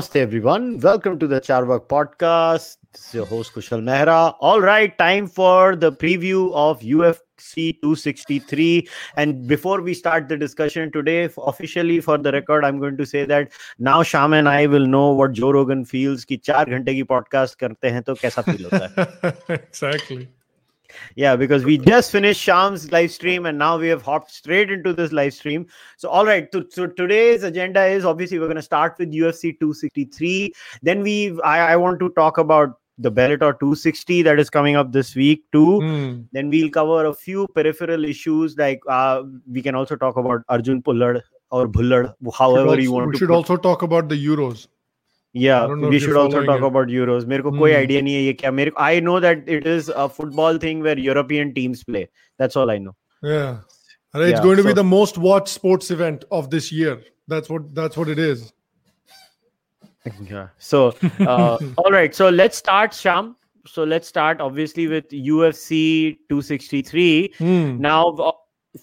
Namaste, everyone. Welcome to the Charvak podcast. This is your host, Kushal Mehra. All right, time for the preview of UFC 263. And before we start the discussion today, officially for the record, I'm going to say that now Sham and I will know what Joe Rogan feels ki 4 ki podcast karte hain to kaisa feel hota hai. exactly. Yeah, because we just finished Sham's live stream and now we have hopped straight into this live stream. So, all right. So, so today's agenda is obviously we're going to start with UFC 263. Then we, I, I want to talk about the Bellator 260 that is coming up this week too. Hmm. Then we'll cover a few peripheral issues like uh, we can also talk about Arjun Pullard or Bullard, however Should you want we to. should put- also talk about the Euros yeah we should also talk it. about euros mere mm. idea nahi hai ye kya i know that it is a football thing where european teams play that's all i know yeah and it's yeah, going to so, be the most watched sports event of this year that's what that's what it is yeah so uh, all right so let's start sham so let's start obviously with UFC 263. Mm. Now,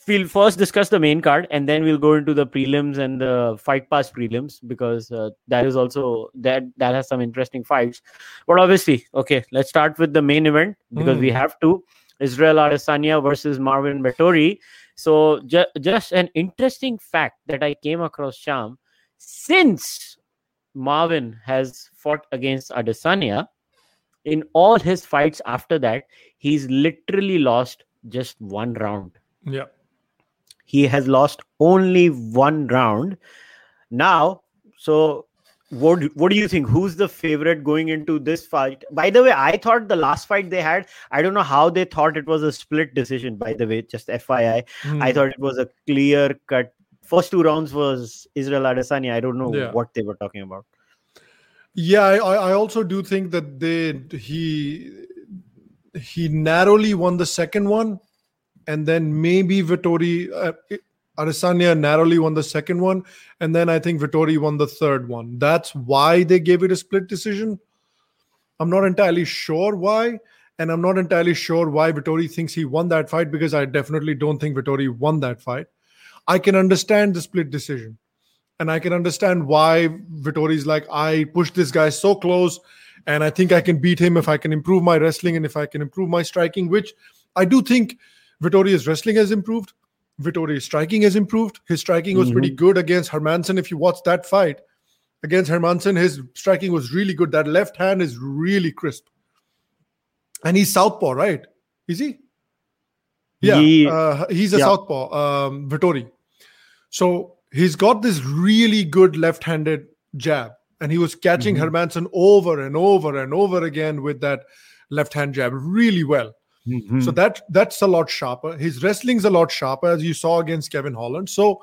we'll first discuss the main card and then we'll go into the prelims and the fight pass prelims because uh, that is also that that has some interesting fights but obviously okay let's start with the main event because we Hmm. have to israel adesanya versus marvin vettori so ju- just an interesting fact that i came across sham since marvin has fought against adesanya in all his fights after that he's literally lost just one round Yeah. He has lost only one round. Now so what what do you think? Who's the favorite going into this fight? By the way i thought the last fight they had i don't know how they thought it was a split decision by the way just fyi i. Hmm. thought it was a clear cut. First two rounds was israel adesanya. I don't know Yeah. what they were talking about. Yeah, I, I I also do think that they he he narrowly won the second one, and then maybe Vettori uh, Adesanya narrowly won the second one, and then I think Vettori won the third one. That's why they gave it a split decision. I'm not entirely sure why, and I'm not entirely sure why Vettori thinks he won that fight because I definitely don't think Vettori won that fight. I can understand the split decision. And I can understand why Vettori's like, I pushed this guy so close, and I think I can beat him if I can improve my wrestling and if I can improve my striking, which I do think Vettori's wrestling has improved. Vettori's striking has improved. His striking was pretty good against Hermansson. If you watch that fight against Hermansson, his striking was really good. That left hand is really crisp. And he's southpaw, right? Is he? Yeah, He- uh, he's a yeah. southpaw, um, Vettori. So he's got this really good left-handed jab, and he was catching Mhm. Hermansson over and over and over again with that left-hand jab really well. Hmm. So that that's a lot sharper. His wrestling's a lot sharper, as you saw against Kevin Holland. So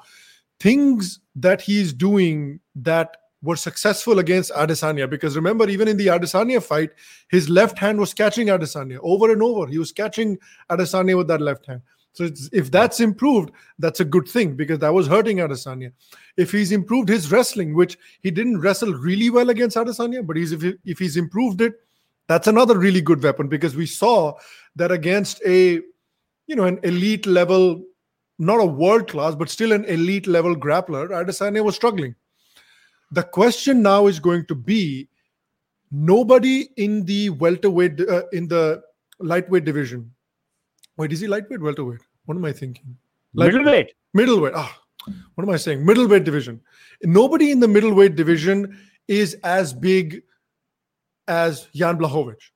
things that he's doing that were successful against Adesanya, because remember, even in the Adesanya fight, his left hand was catching Adesanya over and over. He was catching Adesanya with that left hand. So if that's improved, that's a good thing because that was hurting Adesanya. If he's improved his wrestling, which he didn't wrestle really well against Adesanya, but he's if, he- if he's improved it, that's another really good weapon because we saw that against a you know an elite level not a world class but still an elite level grappler adesanya was struggling. The question now is going to be nobody in the welterweight uh, in the lightweight division. Wait is he lightweight welterweight? What am i thinking? Middleweight. Middleweight ah what am i saying? Middleweight division. Nobody in the middleweight division is as big as jan Blachowicz.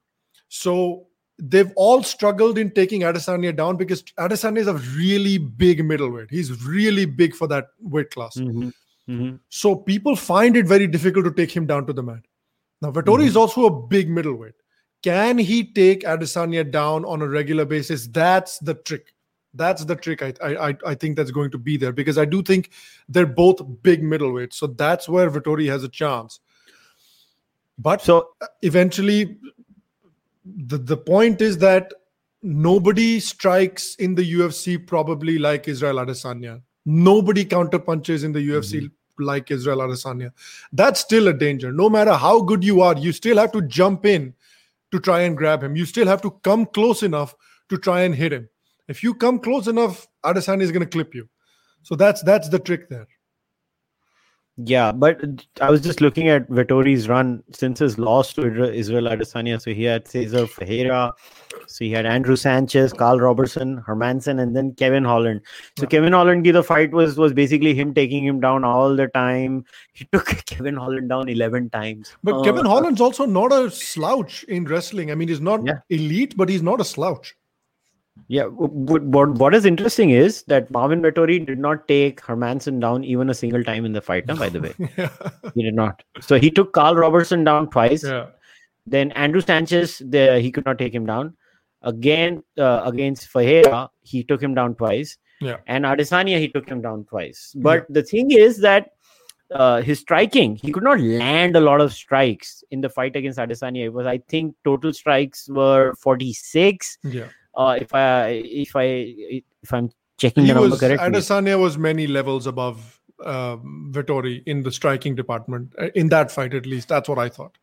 so they've all struggled in taking adesanya down because adesanya is a really big middleweight he's really big for that weight class Mhm. Mhm. so people find it very difficult to take him down to the mat. Now, Vettori is also a big middleweight. Can he take Adesanya down on a regular basis? That's the trick. That's the trick. I, I I- think that's going to be there because I do think they're both big middleweights. So that's where Vettori has a chance. But so eventually, the the point is that nobody strikes in the UFC probably like Israel Adesanya. Nobody counter punches in the UFC mm-hmm. like Israel Adesanya. That's still a danger. No matter how good you are, you still have to jump in to try and grab him. You still have to come close enough to try and hit him. If you come close enough, Adesanya is going to clip you. So that's that's the trick there. Yeah, but I was just looking at Vettori's run since his loss to Israel Adesanya. So he had Cesar Ferreira, so he had Andrew Sanchez, Karl Roberson, Hermansson, and then Kevin Holland. So yeah. Kevin Holland, the fight was was basically him taking him down all the time. He took Kevin Holland down eleven times. But uh, Kevin Holland's also not a slouch in wrestling. I mean, he's not yeah. elite, but he's not a slouch. Yeah, what, what what is interesting is that Marvin Vettori did not take Hermansson down even a single time in the fight. No, by the way, yeah. he did not. So he took Karl Roberson down twice. Yeah. Then Andrew Sanchez, the, he could not take him down. Again uh, against Ferreira, he took him down twice. Yeah. And Adesanya, he took him down twice. But yeah. the thing is that uh, his striking, he could not land a lot of strikes in the fight against Adesanya. It was, I think, total strikes were 46. Yeah uh, if I if I if I'm checking he the number was, correctly. Adesanya was many levels above uh, Vettori in the striking department uh, in that fight at least. That's what I thought.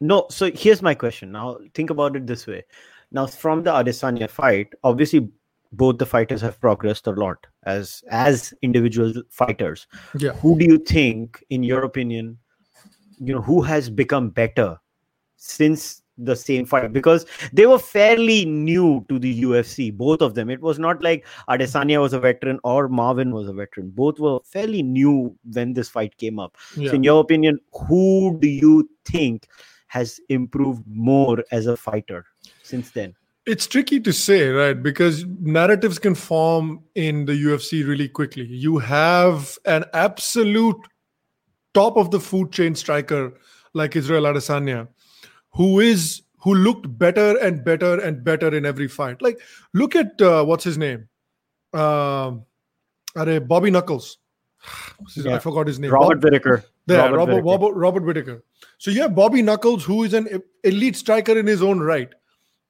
No, so here's my question. Now think about it this way. Now from the Adesanya fight, obviously both the fighters have progressed a lot as as individual fighters. Yeah. Who do you think, in your opinion, you know, who has become better since the same fight because they were fairly new to the UFC, both of them. It was not like Adesanya was a veteran or Marvin was a veteran. Both were fairly new when this fight came up. Yeah. So, in your opinion, who do you think has improved more as a fighter since then? It's tricky to say, right? Because narratives can form in the UFC really quickly. You have an absolute top of the food chain striker like Israel Adesanya who is who looked better and better and better in every fight. Like, look at uh, what's his name? Um, Uh, Bobby Knuckles. Yeah. I forgot his name. Robert Bob, Whittaker. There, Robert, Robert, Whittaker. Robert, Robert Whittaker. So you have Bobby Knuckles, who is an elite striker in his own right,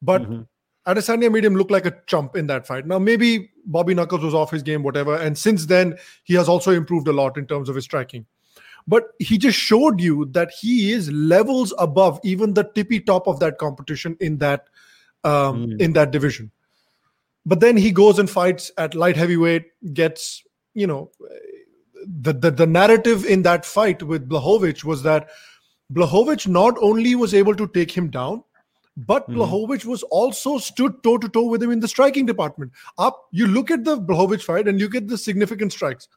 but mm-hmm. Adesanya made him look like a chump in that fight. Now maybe Bobby Knuckles was off his game, whatever, and since then he has also improved a lot in terms of his striking but he just showed you that he is levels above even the tippy top of that competition in that um, mm. in that division. But then he goes and fights at light heavyweight, gets you know the the, the narrative in that fight with Blachowicz was that Blachowicz not only was able to take him down, but mm. Blachowicz was also stood toe to toe with him in the striking department. Up, you look at the Blachowicz fight and you get the significant strikes.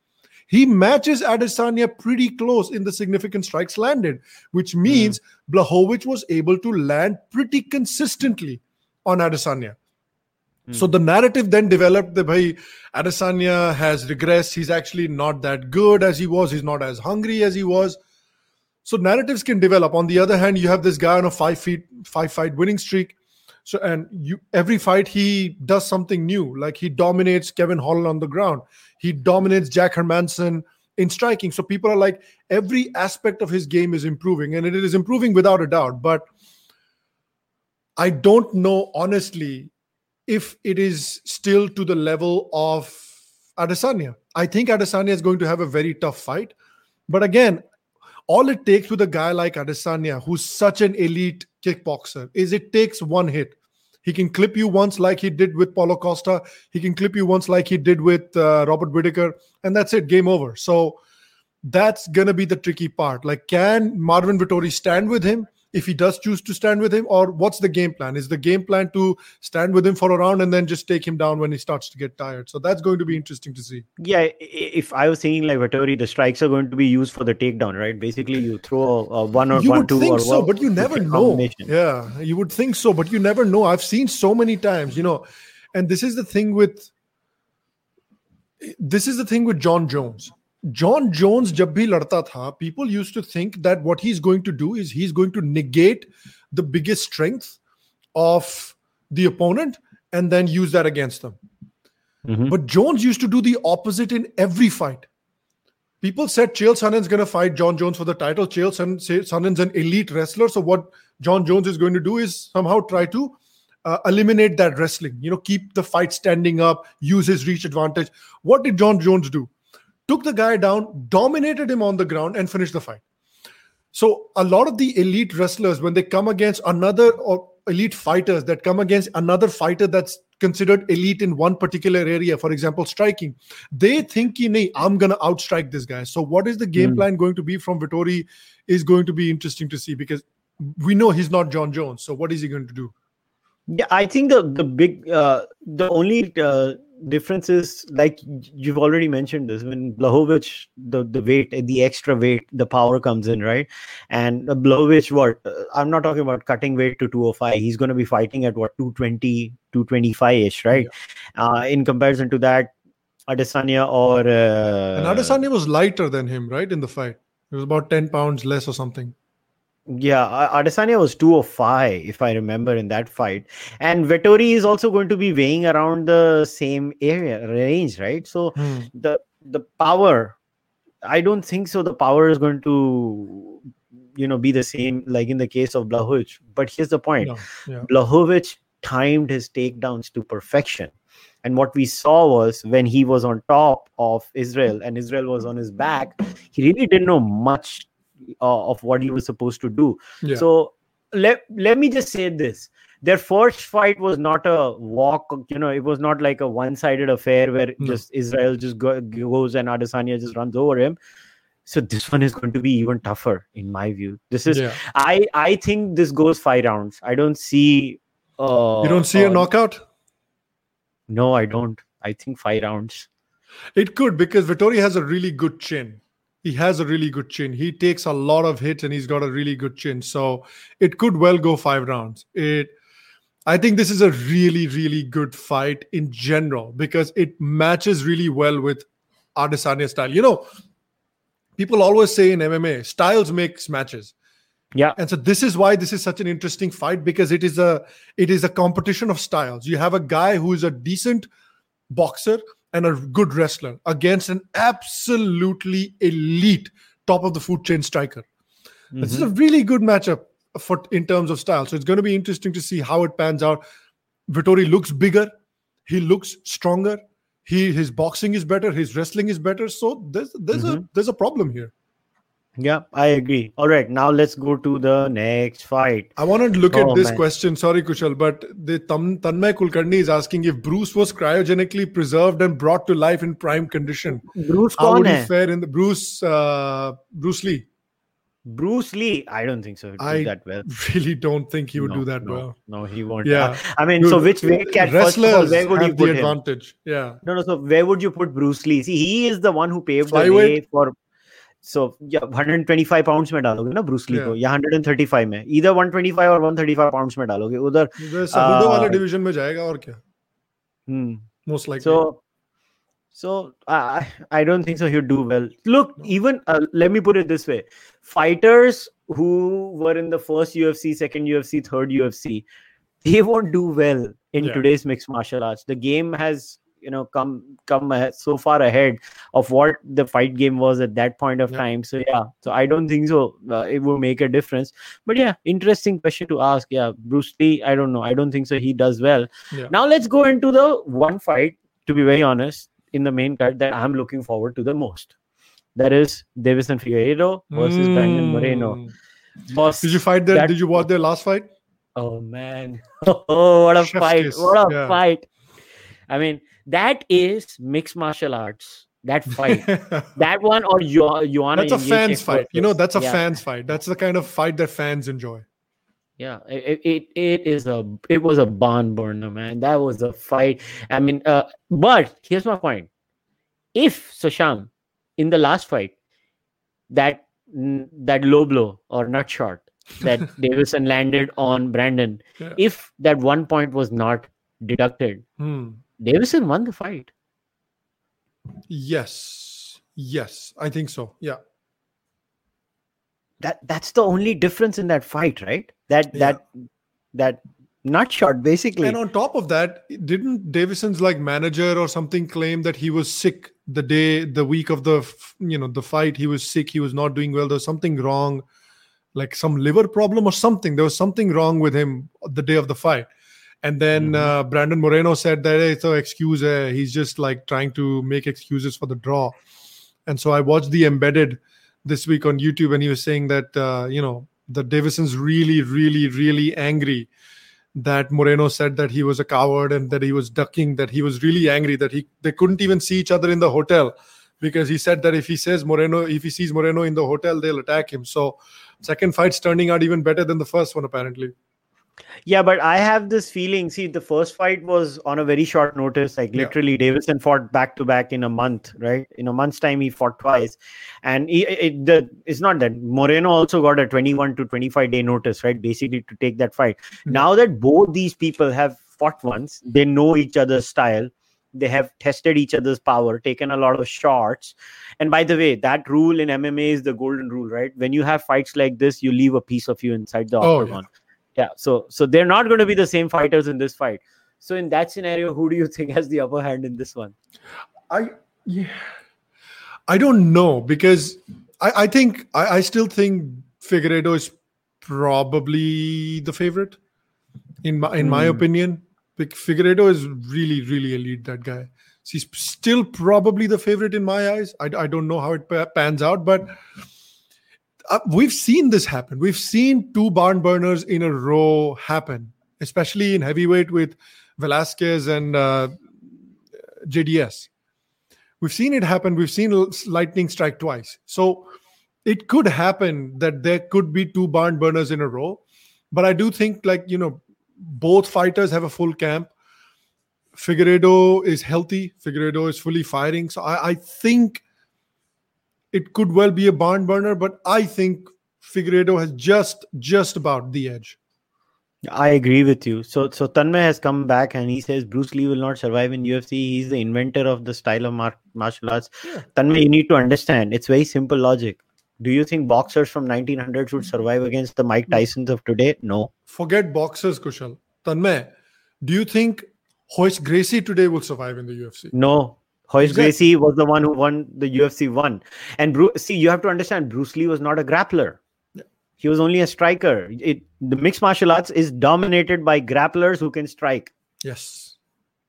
He matches Adesanya pretty close in the significant strikes landed, which hmm. means mm. Blachowicz was able to land pretty consistently on Adesanya. Mm. So the narrative then developed that bhai, Adesanya has regressed. He's actually not that good as he was. He's not as hungry as he was. So narratives can develop. On the other hand, you have this guy on a five feet, five fight winning streak. So and you every fight he does something new. Like he dominates Kevin Holland on the ground. He dominates Jack Hermansson in striking. So people are like, every aspect of his game is improving, and it is improving without a doubt. But I don't know honestly if it is still to the level of Adesanya. I think Adesanya is going to have a very tough fight. But again, all it takes with a guy like Adesanya, who's such an elite kickboxer, is it takes one hit. He can clip you once, like he did with Paulo Costa. He can clip you once, like he did with uh, Robert Whittaker, and that's it. Game over. So that's gonna be the tricky part. Like, can Marvin Vettori stand with him? If he does choose to stand with him, or what's the game plan? Is the game plan to stand with him for a round and then just take him down when he starts to get tired? So that's going to be interesting to see. Yeah, if I was saying like Vettori, the strikes are going to be used for the takedown, right? Basically, you throw a, a one or you one would two think or so, one, but you never know. Yeah, you would think so, but you never know. I've seen so many times, you know, and this is the thing with this is the thing with Jon Jones Jon Jones जब भी लड़ता people used to think that what he's going to do is he's going to negate the biggest strength of the opponent and then use that against them. Mm-hmm. But Jones used to do the opposite in every fight. People said Chael is going to fight Jon Jones for the title. Chael is an elite wrestler, so what Jon Jones is going to do is somehow try to uh, eliminate that wrestling. You know, keep the fight standing up, use his reach advantage. What did Jon Jones do? Took the guy down, dominated him on the ground, and finished the fight. So a lot of the elite wrestlers, when they come against another or elite fighters that come against another fighter that's considered elite in one particular area, for example, striking. They think, hey, I'm going to outstrike this guy. So, what is the game Mm. plan going to be from Vettori is going to be interesting to see because we know he's not Jon Jones. So, what is he going to do? Yeah, I think the the big uh, the only uh, difference is like you've already mentioned this when Blachowicz the the weight the extra weight the power comes in right and Blachowicz what uh, I'm not talking about cutting weight to 205 he's going to be fighting at what 220 225 ish right uh, in comparison to that Adesanya or uh, And Adesanya was lighter than him, right, in the fight. It was about 10 pounds less or something. Yeah, Adesanya was 205, if I remember, in that fight. And Vettori is also going to be weighing around the same area range, right? So Hmm. the the power, I don't think so. The power is going to, you know, be the same like in the case of Blachowicz. But here's the point: No, yeah. Blachowicz timed his takedowns to perfection. And what we saw was when he was on top of Israel and Israel was on his back, he really didn't know much uh, of what he was supposed to do. Yeah. So let let me just say this: their first fight was not a walk. You know, it was not like a one-sided affair where No. just Israel just go, goes and Adesanya just runs over him. So this one is going to be even tougher, in my view. This is yeah. I I think this goes five rounds. I don't see. Uh, You don't see a uh, knockout? No, I don't. I think five rounds. It could because Vettori has a really good chin. He has a really good chin. He takes a lot of hits and he's got a really good chin. So it could well go five rounds. It I think this is a really, really good fight in general because it matches really well with Adesanya style. You know, people always say in MMA, styles makes matches. Yeah. and so this is why this is such an interesting fight because it is a it is a competition of styles you have a guy who is a decent boxer and a good wrestler against an absolutely elite top of the food chain striker. This is a mm-hmm. really good matchup for in terms of style. So it's going to be interesting to see how it pans out. Vettori looks bigger. He looks stronger. He his boxing is better. His wrestling is better. So there's there's a mm-hmm. there's a problem here yeah, I agree. All right, now let's go to the next fight. I want to look oh, at this man. question. Sorry, Kushal, but the Tam- Tanmay Kulkarni is asking if Bruce was cryogenically preserved and brought to life in prime condition. Bruce, how would he fare in the Bruce uh, Bruce Lee? Bruce Lee, I don't think so. He'd I do that well. really don't think he would no, do that no, well. No, he won't. Yeah, I mean, Dude, so which way? Uh, can wrestlers all, where would have you put the advantage. Him? Yeah. No, no. So where would you put Bruce Lee? See, he is the one who paved Flyweight? the way for So yeah, 125 pounds में डालोगे ना Bruce Lee Yeah. को या 135 में either 125 और 135 pounds में डालोगे उधर The Cejudo वाले Uh, डिवीजन में जाएगा और क्या? hmm, Most likely. So, so I I don't think so. He'd do well. Look, even uh, let me put it this way: fighters who were in the first UFC, second UFC, third UFC, they won't do well in Yeah. today's mixed martial arts. The game has you know come come so far ahead of what the fight game was at that point of Yeah. time so yeah so i don't think so uh, it will make a difference but yeah interesting question to ask yeah bruce lee i don't know i don't think so he does well Yeah. now let's go into the one fight to be very honest in the main card that i'm looking forward to the most that is deiveson figueiredo versus brandon moreno Mm. Boss, Did you fight that? that- Did you watch their last fight? Oh man. Oh, what a Chef's fight. kiss, What a yeah. fight. I mean, that is mixed martial arts. That fight. that one or Yo- Joanna that's a fans fight. You know, that's a yeah, fans fight. That's the kind of fight that fans enjoy. Yeah, it, it it is a it was a barn burner, man. That was a fight. I mean, uh, but here's my point. If Sushant in the last fight, that that low blow or nut shot that Deiveson landed on Brandon, Yeah. if that one point was not deducted, Hmm. Deiveson won the fight. Yes. Yes. I think so. Yeah. That that's the only difference in that fight, right? That Yeah. that that not shot basically. And on top of that, didn't Deiveson's like manager or something claim that he was sick the day, the week of the, you know, the fight? He was sick. He was not doing well. There was something wrong, like some liver problem or something. There was something wrong with him the day of the fight. And then Mhm. uh, Brandon Moreno said that hey, it's an excuse. Uh, he's just like trying to make excuses for the draw. And so I watched the embedded this week on YouTube, and he was saying that uh, you know the Deiveson's really, really, really angry that Moreno said that he was a coward and that he was ducking, that he was really angry that he they couldn't even see each other in the hotel because he said that if he says Moreno, if he sees Moreno in the hotel, they'll attack him. So second fight's turning out even better than the first one, apparently. Yeah, but I have this feeling. See, the first fight was on a very short notice. Like literally, yeah. Deiveson fought back to back in a month, right? In a month's time, he fought twice, and he, it, the, it's not that Moreno also got a 21 to 25 day notice, right? Basically, to take that fight. Mm-hmm. Now that both these people have fought once, they know each other's style. They have tested each other's power, taken a lot of shots. And by the way, that rule in MMA is the golden rule, right? When you have fights like this, you leave a piece of you inside the oh, octagon. Yeah yeah so so they're not going to be the same fighters in this fight so in that scenario who do you think has the upper hand in this one i yeah i don't know because i i think i, I still think figueiredo is probably the favorite in my in mm. my hmm. opinion figueiredo is really really elite that guy he's still probably the favorite in my eyes i, I don't know how it pans out but uh, we've seen this happen. We've seen two barn burners in a row happen, especially in heavyweight with Velasquez and uh, JDS. We've seen it happen. We've seen lightning strike twice. So it could happen that there could be two barn burners in a row. But I do think, like, you know, both fighters have a full camp. Figueiredo is healthy. Figueiredo is fully firing. So I, I think it could well be a barn burner, but I think Figueiredo has just just about the edge. I agree with you. So so Tanmay has come back and he says Bruce Lee will not survive in UFC. He's the inventor of the style of mar- martial arts. Yeah. Tanmay, you need to understand. It's very simple logic. Do you think boxers from 1900s would survive against the Mike Tysons of today? No. Forget boxers, Kushal. Tanmay, do you think Royce Gracie today will survive in the UFC? No. Exactly. Gracie was the one who won the UFC one. And Bruce, see, you have to understand, Bruce Lee was not a grappler. Yeah. He was only a striker. It, the mixed martial arts is dominated by grapplers who can strike. Yes,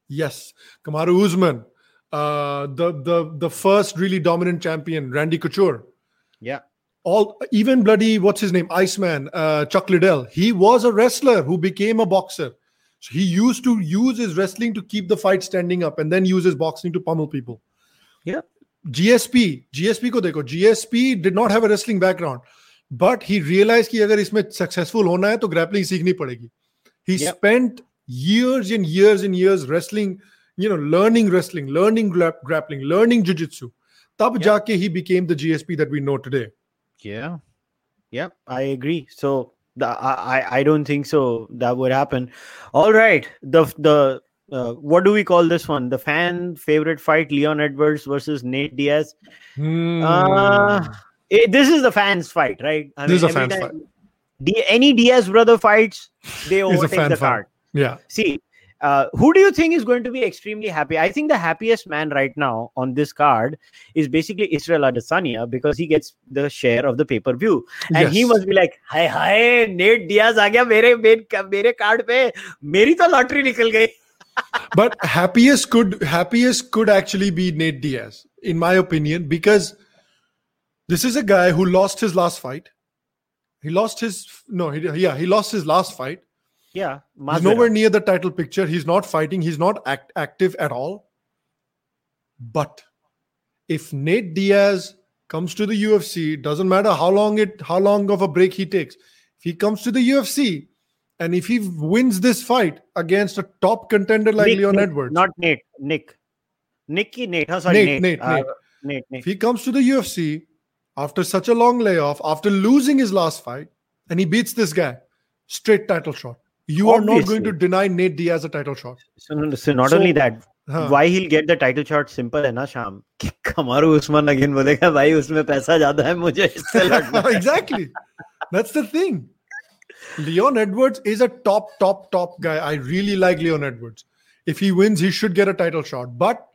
yes. Kamaru Usman, uh, the the the first really dominant champion, Randy Couture. Yeah. All even bloody what's his name, Iceman, uh, Chuck Liddell. He was a wrestler who became a boxer. So he used to use his wrestling to keep the fight standing up and then use his boxing to pummel people. Yeah. GSP, GSP ko dekho. GSP did not have a wrestling background, but he realized कि अगर इसमें successful होना है तो grappling सीखनी पड़ेगी. He yep. spent years and years and years wrestling, you know, learning wrestling, learning gra- grappling, learning jiu-jitsu. तब yep. जाके he became the GSP that we know today. Yeah. Yep, I agree. So I I don't think so. That would happen. All right. The the uh, what do we call this one? The fan favorite fight: Leon Edwards versus Nate Diaz. Hmm. Uh, it, this is the fans' fight, right? I this mean, is a fan fight. D- any Diaz brother fights, they overtake the card. Yeah. See, uh, who do you think is going to be extremely happy? I think the happiest man right now on this card is basically Israel Adesanya because he gets the share of the pay per view, and yes. he must be like, "Hi, hi, Nate Diaz आ गया मेरे मेरे card पे मेरी तो lottery निकल गई." but happiest could happiest could actually be Nate Diaz, in my opinion, because this is a guy who lost his last fight. He lost his no, he, yeah, he lost his last fight yeah, Masvidal. he's nowhere near the title picture. He's not fighting. He's not act- active at all. But if Nate Diaz comes to the UFC, doesn't matter how long it, how long of a break he takes. If he comes to the UFC, and if he wins this fight against a top contender like Nick, Leon Nick, Edwards, not Nate, Nick, Nicky, Nate, oh, sorry, Nate, Nate, Nate, uh, Nate. Nate, Nate. If he comes to the UFC after such a long layoff, after losing his last fight, and he beats this guy, straight title shot You Obviously. are not going to deny Nate Diaz a title shot. So, so not so, only that, हाँ. why he'll get the title shot simple है ना शाम कमारू Usman again बोलेगा भाई उसमें पैसा ज्यादा है मुझे इससे exactly that's the thing Leon Edwards is a top top top guy I really like Leon Edwards if he wins he should get a title shot but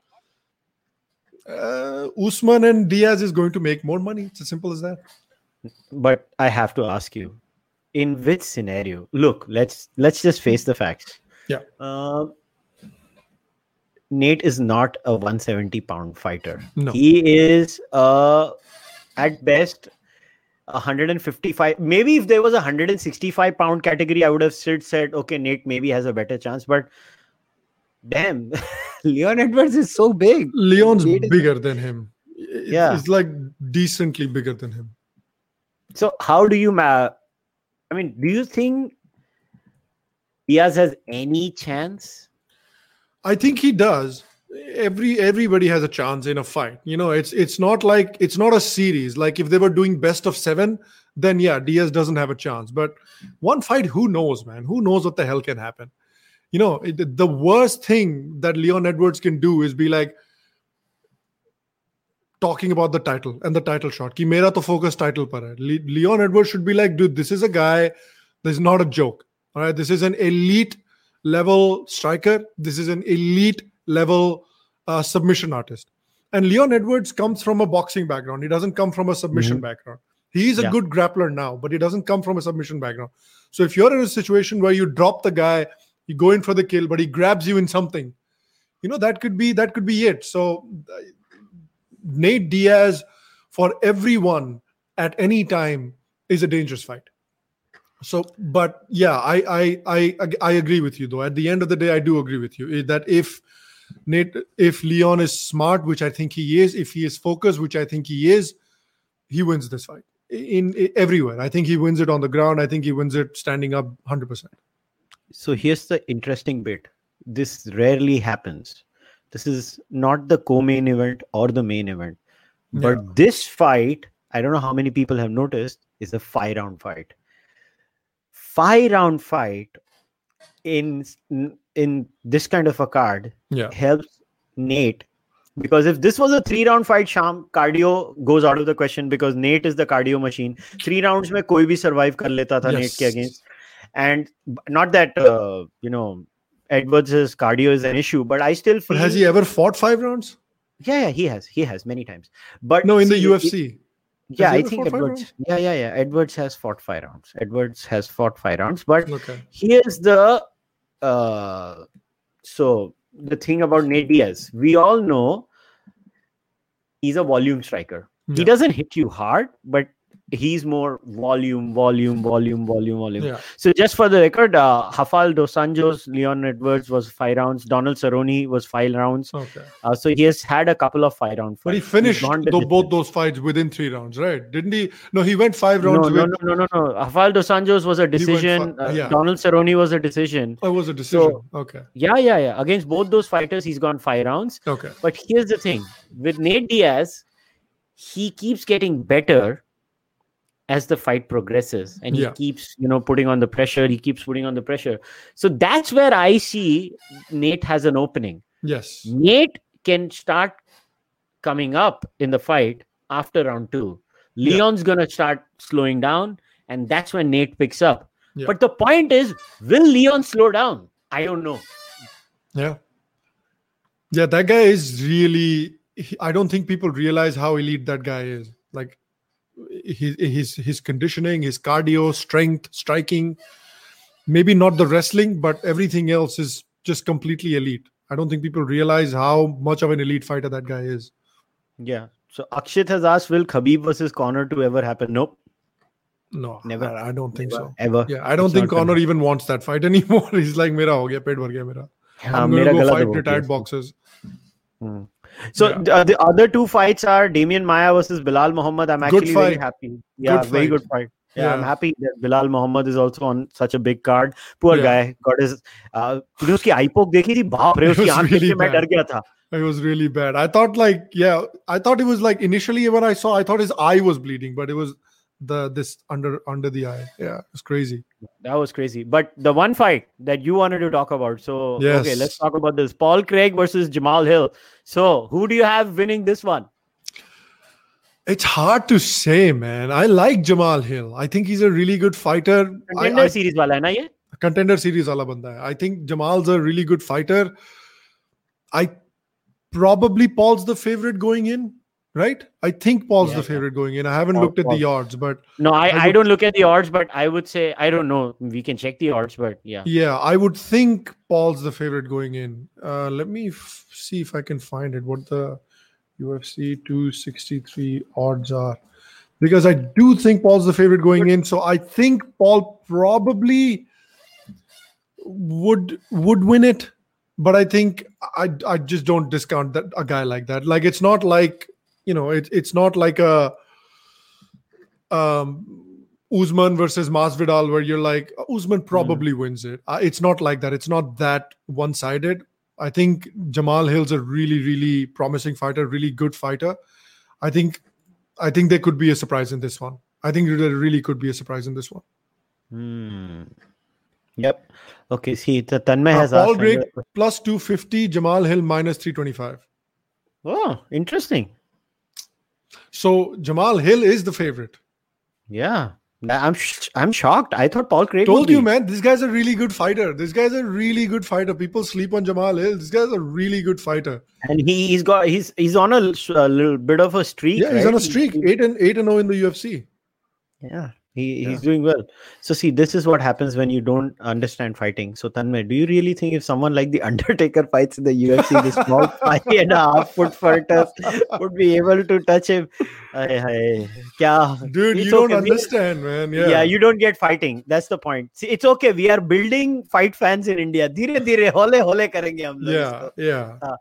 uh, Usman and Diaz is going to make more money it's as simple as that but I have to ask you in which scenario look let's let's just face the facts yeah uh, nate is not a 170 pound fighter no. he is uh at best 155 maybe if there was a 165 pound category i would have still said okay nate maybe has a better chance but damn leon edwards is so big Leon's Nate is- bigger than him. Yeah. It's like decently bigger than him. so how do you ma- i mean do you think diaz has any chance I think he does. Every everybody has a chance in a fight. You know, it's it's not like it's not a series. Like if they were doing best of seven, then yeah, Diaz doesn't have a chance. But one fight, who knows, man? Who knows what the hell can happen? You know, it, the worst thing that Leon Edwards can do is be like talking about the title and the title shot. Ki mera to focus title par hai. Le- Leon Edwards should be like, dude, this is a guy. This is not a joke. All right, this is an elite level striker. This is an elite level uh, submission artist. And Leon Edwards comes from a boxing background. He doesn't come from a submission background. He is a Yeah. good grappler now, but he doesn't come from a submission background. So if you're in a situation where you drop the guy, you go in for the kill, but he grabs you in something, you know that could be that could be it. So uh, Nate Diaz for everyone at any time is a dangerous fight. So, but yeah, I I I I agree with you though. At the end of the day, I do agree with you eh, that if Nate, if Leon is smart, which I think he is, if he is focused, which I think he is, he wins this fight in, in everywhere. I think he wins it on the ground. I think he wins it standing up, hundred percent. So here's the interesting bit. This rarely happens this is not the co-main event or the main event but yeah. this fight i don't know how many people have noticed is a five round fight five round fight in in this kind of a card yeah. helps nate because if this was a three round fight sham cardio goes out of the question because nate is the cardio machine three rounds mein koi bhi survive kar leta tha yes. nate ke against and not that uh, you know Edwards' cardio is an issue, but I still feel but has he ever fought five rounds? yeah, yeah, he has, he has many times. But No, in the see, it- UFC. yeah, I think Edwards. Yeah, yeah, yeah. Edwards has fought five rounds. Edwards has fought five rounds, but Okay. here's the uh so the thing about Nate Diaz, we all know he's a volume striker. He doesn't hit you hard, but he's more volume, volume, volume, volume, volume. Yeah. So just for the record, uh, Hafal Dos Anjos, Leon Edwards was five rounds. Donald Cerrone was five rounds. Okay. Uh, so he has had a couple of five round fights. But he finished both those fights within three rounds, right? Didn't he? No, he went five rounds no, no, no, no, no. Hafal Dos Anjos was a decision. uh, yeah. Donald Cerrone was a decision. Oh, it was a decision. okay. Yeah, yeah, yeah. Against both those fighters, he's gone five rounds. Okay. But here's the thing with Nate Diaz, he keeps getting better as the fight progresses and he Yeah. keeps you know putting on the pressure he keeps putting on the pressure so that's where i see nate has an opening Yes. nate can start coming up in the fight after round two Yeah. leon's gonna start slowing down and that's when nate picks up Yeah. but the point is will leon slow down i don't know Yeah. Yeah, that guy is really. I don't think people realize how elite that guy is. Like, his his his conditioning, his cardio, strength, striking, maybe not the wrestling, but everything else is just completely elite. I don't think people realize how much of an elite fighter that guy is. Yeah. So Akshit has asked, will Khabib versus Conor to ever happen? Nope. No, never. I, don't think never, so. Ever. Yeah, I don't it's think Conor even wants that fight anymore. He's like, mera ho gaya, pet bhar gaya mera. I'm gonna go fight retired boxers. Hmm. So yeah. uh, the other two fights are Demian Maia versus Belal Muhammad. I'm actually very happy. Yeah, good very good fight. Yeah, yeah, I'm happy that Belal Muhammad is also on such a big card. Poor yeah. guy got his. Uh, उसकी आई पोक देखी थी बाप रे उसकी आंख देख के मैं डर गया था. It was really bad. I thought like yeah, I thought it was like initially when I saw, I thought his eye was bleeding, but it was the this under under the eye. Yeah, it's crazy. That was crazy. But the one fight that you wanted to talk about. So yes. okay, let's talk about this. Paul Craig versus Jamal Hill. So who do you have winning this one? It's hard to say, man. I like Jamal Hill. I think he's a really good fighter. Contender I, I, series wala hai na ye? Contender series wala banda hai. I think Jamal's a really good fighter. I probably Paul's the favorite going in right? I think Paul's Yeah, the favorite going in. I haven't Paul- looked at Paul. the odds, but no I, I I don't look at the odds but I would say I don't know we can check the odds but yeah yeah, I would think Paul's the favorite going in. Uh, let me f- see if I can find it. What the UFC 263 odds are. because I do think Paul's the favorite going in. So I think Paul probably would would win it, but I think I I just don't discount that a guy like that. Like it's not like you know it, it's not like a um Usman versus Masvidal where you're like Usman probably wins it. Uh, it's not like that. It's not that one sided. I think Jamal Hill's a really really promising fighter, really good fighter. I think I think there could be a surprise in this one. I think there really could be a surprise in this one. Hmm. Yep. Okay. See, the Tanmay Uh, has Paul asked. Another- plus 250, Jamal Hill minus 325. Oh, interesting. So Jamal Hill is the favorite. Yeah. I'm sh- I'm shocked. I thought Paul Craig. Told you, man. This guy's a really good fighter. This guy's a really good fighter. People sleep on Jamal Hill. This guy's a really good fighter. And he, he's got he's he's on a little bit of a streak. Yeah, he's on a streak. Eight and eight and zero in the UFC. Yeah, he, yeah. He's doing well. So see, this is what happens when you don't understand fighting. So Tanmay, do you really think if someone like the Undertaker fights in the UFC, this small five and a half foot fighter would be able to touch him? Ay, ay. Kya? Dude, it's you okay. don't understand, we, man. Yeah. yeah, you don't get fighting. That's the point. See, it's okay. We are building fight fans in India. Dhire dhire, hole hole karenge hum. Yeah, yeah. Uh,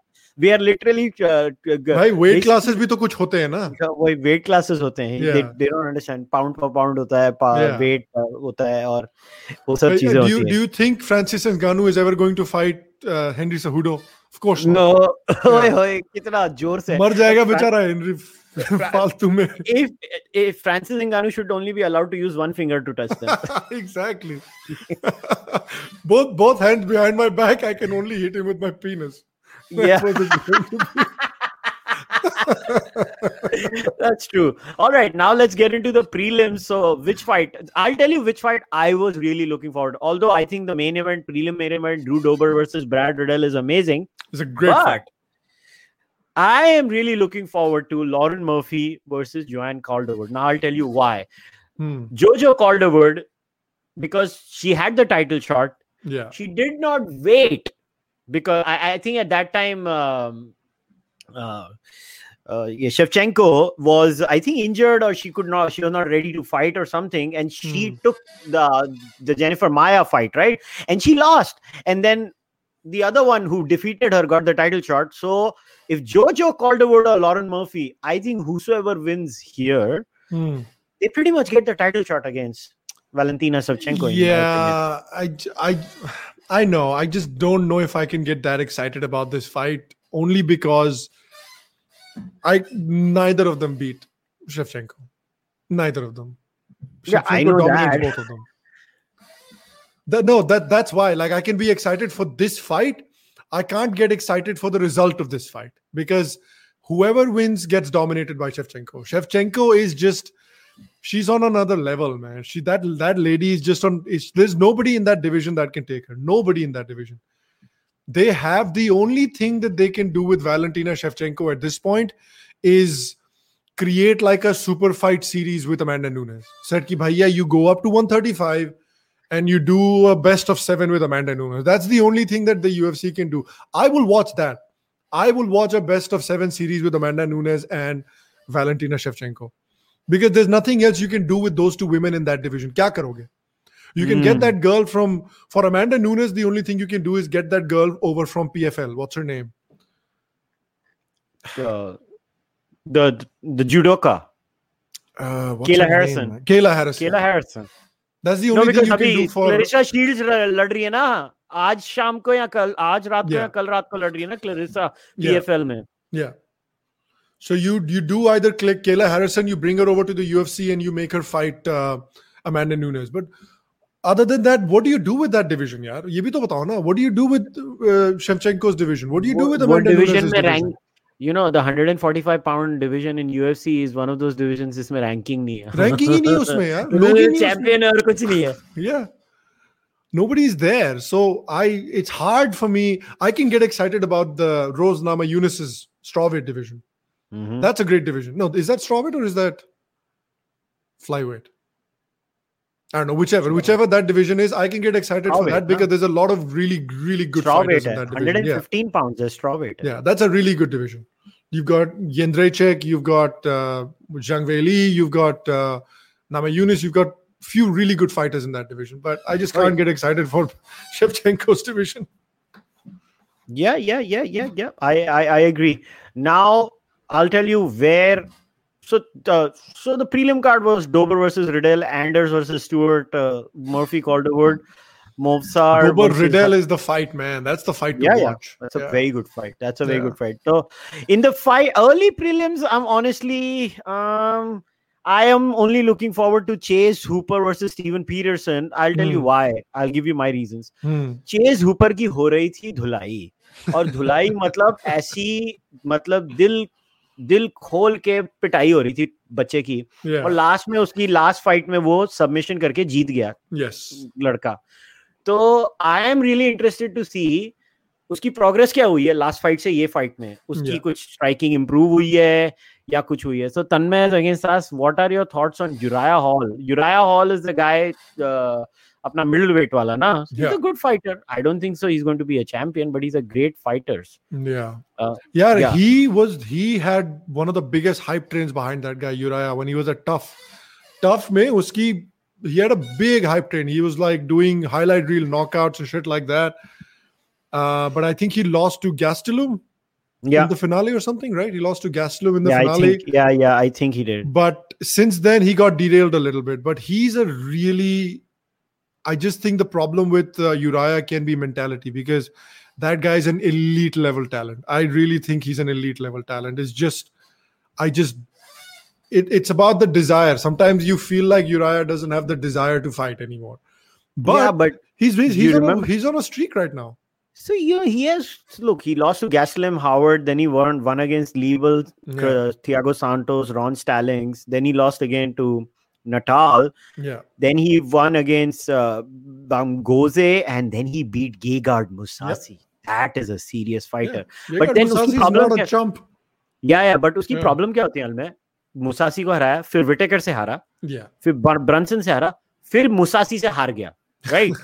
are literally uh, g- g- भाई wait basic- classes भी तो कुछ होते हैं ना वही wait classes होते हैं Yeah. they, they don't understand pound पर पाउंड होता है Yeah. वेट होता है और वो सब But, uh, चीजें do होती you हैं do you think Francis Ngannou is ever going to fight uh, Henry Cejudo? Of course not. No ओए होए कितना जोर से मर जाएगा Fra- बेचारा हेनरी फालतू में if if Francis Ngannou should only be allowed to use one finger to touch them exactly. both both hands behind my back, I can only hit him with my penis. yeah. what it's going to be. That's true. All right, now let's get into the prelims. So, which fight? I'll tell you which fight I was really looking forward. Although I think the main event, prelim main event, Drew Dober versus Brad Riddell is amazing. It's a great fight. I am really looking forward to Lauren Murphy versus Joanne Calderwood. Now I'll tell you why. Hmm. Jojo Calderwood, because she had the title shot, Yeah. she did not wait because I, I think at that time um, uh, uh, yeah, Shevchenko was I think injured or she could not she was not ready to fight or something and she Hmm. took the the Jennifer Maia fight right and she lost and then the other one who defeated her got the title shot so if Jojo Calderwood or Lauren Murphy I think whosoever wins here Hmm. they pretty much get the title shot against Valentina Shevchenko in my opinion. Yeah, I, I, I know. I just don't know if I can get that excited about this fight only because I neither of them beat Shevchenko. Neither of them. Yeah, I know dominates that. both of them. That, no, that that's why. Like I can be excited for this fight. I can't get excited for the result of this fight because whoever wins gets dominated by Shevchenko. Shevchenko is just she's on another level, man. She that that lady is just on. There's nobody in that division that can take her. Nobody in that division. They have the only thing that they can do with Valentina Shevchenko at this point is create like a super fight series with Amanda Nunes. Said ki bhaiya, you go up to 135 and you do a best of seven with Amanda Nunes. That's the only thing that the UFC can do. I will watch that. I will watch a best of seven series with Amanda Nunes and Valentina Shevchenko because there's nothing else you can do with those two women in that division. Kya karoge? You can mm. get hmm. that girl from for Amanda Nunes. The only thing you can do is get that girl over from PFL. What's her name? The the the judoka. Uh, Kayla Harrison. Name? Kayla Harrison. Kayla Harrison. That's the only no, thing you can do for. Claressa Shields लड़ रही है ना आज शाम को या कल आज रात को या कल रात को लड़ रही है ना Claressa PFL में. Yeah. So you you do either click Kayla Harrison, you bring her over to the UFC, and you make her fight uh, Amanda Nunes. But other than that, what do you do with that division, yaar? ये भी तो बताओ ना. What do you do with uh, Shevchenko's division? What do you do with Amanda Nunes' division? Rank, you know the 145 pound division in UFC is one of those divisions जिसमें ranking नहीं है. Ranking ही नहीं उसमें यार. No champion है कुछ नहीं है. Yeah. nobody's there so i it's hard for me i can get excited about the rose Namajunas' strawweight division Mm-hmm. That's a great division. No, is that strawweight or is that flyweight? I don't know. Whichever, whichever that division is, I can get excited strawweight, for that because huh? there's a lot of really, really good strawweight. in that division. 115 yeah. pounds is strawweight. Yeah, that's a really good division. You've got Jedrzejczyk, you've got uh, Zhang Weili, you've got uh, Namajunas, you've got few really good fighters in that division. But I just can't get excited for Shevchenko's division. Yeah, yeah, yeah, yeah, yeah. I I, I agree. Now I'll tell you where. So, uh, so the prelim card was Dober versus Riddell, Anders versus Stewart, uh, Murphy Calderwood, Movsar. Dober Riddell Riddle is the fight, man. That's the fight to yeah, watch. Yeah. That's yeah. a very good fight. That's a very yeah. good fight. So, in the fight early prelims, I'm honestly, um, I am only looking forward to Chase Hooper versus Steven Peterson. I'll tell you hmm. why. I'll give you my reasons. Hmm. Chase Hooper ki हो रही थी धुलाई और धुलाई मतलब ऐसी मतलब दिल दिल खोल के पिटाई हो रही थी बच्चे की Yeah. और लास्ट में उसकी लास्ट फाइट में वो सबमिशन करके जीत गया yes. लड़का तो I am really interested to see उसकी प्रोग्रेस क्या हुई है लास्ट फाइट से ये फाइट में उसकी Yeah. कुछ स्ट्राइकिंग इंप्रूव हुई है या कुछ हुई है so Tanmay against us what are your thoughts on Uriah Hall Uriah Hall is the guy अपना मिडिल वेट वाला ना is a Yeah. Good fighter I don't think so he is going to be a champion but he is a great fighter Yeah. Uh, yeah, yeah. he was he had one of the biggest hype trains behind that guy, Uriah, when he was a tough. Tough me, uski he had a big hype train. He was like doing highlight reel knockouts and shit like that. Uh, but I think he lost to Gastelum yeah in the finale or something, right? He lost to Gastelum in the yeah i finale. think yeah yeah i think he did But since then, he got derailed a little bit. But he's a really, I just think the problem with uh, Uriah can be mentality because that guy's an elite level talent. I really think he's an elite level talent. It's just, I just, it, it's about the desire. Sometimes you feel like Uriah doesn't have the desire to fight anymore. But yeah but he's he's, he's on a, he's on a streak right now. So yeah, he has look. He lost to Gastelum Howard, then he won one against Leben, Yeah. uh, Thiago Santos, Ron Stallings. Then he lost again to Natal. Yeah. Then he won against uh, Bamgoze, and then he beat Gegard Musasi. That is a serious fighter. Yeah, But then is problem not a क्या- chump. Yeah, yeah. But उसकी Yeah. Problem क्या होती है में Musashi को हराया फिर Whittaker से हारा Yeah. फिर ब्रंसन से हारा फिर मुसासी से हार गया राइट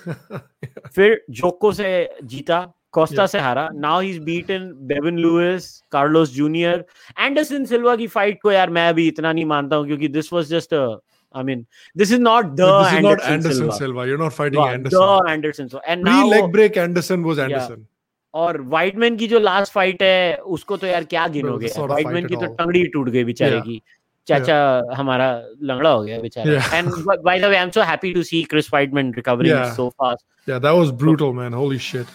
फिर जोको से जीता कोस्टा Yeah. से हारा now he is beaten Bevin Lewis Carlos Junior Anderson Silva की फाइट को यार मैं अभी इतना नहीं मानता हूँ क्योंकि this was just I mean this is not the But this is not Anderson Anderson Silva Silva. You're not fighting the Anderson. Anderson and Pre now leg break Anderson was Anderson. और Whiteman की जो last fight है उसको तो यार क्या गिनोगे that's not a Whiteman fight की at तो all. टंगड़ी टूट गई बेचारे Yeah. की चाचा हमारा लंगड़ा हो गया बेचारा Yeah. And by the way I am so happy to see Chris Weidman recovering Yeah. So fast Yeah, that was brutal, man. Holy shit.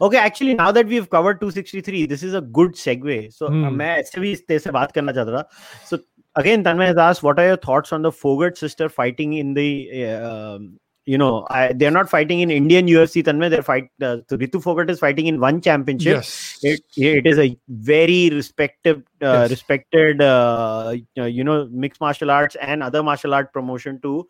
Okay, actually, now that we've covered 263, this is a good segue. So, Hmm. uh, मैं ऐसे भी तेरे से बात करना चाहता था. So, Again, Tanmay has asked, what are your thoughts on the Phogat sister fighting in the? Uh, um, you know, I, they're not fighting in Indian UFC. Tanmay, they're fight. Uh, Ritu Phogat is fighting in one championship. Yes. It, it is a very respected, uh, yes. respected, uh, you know, mixed martial arts and other martial art promotion too.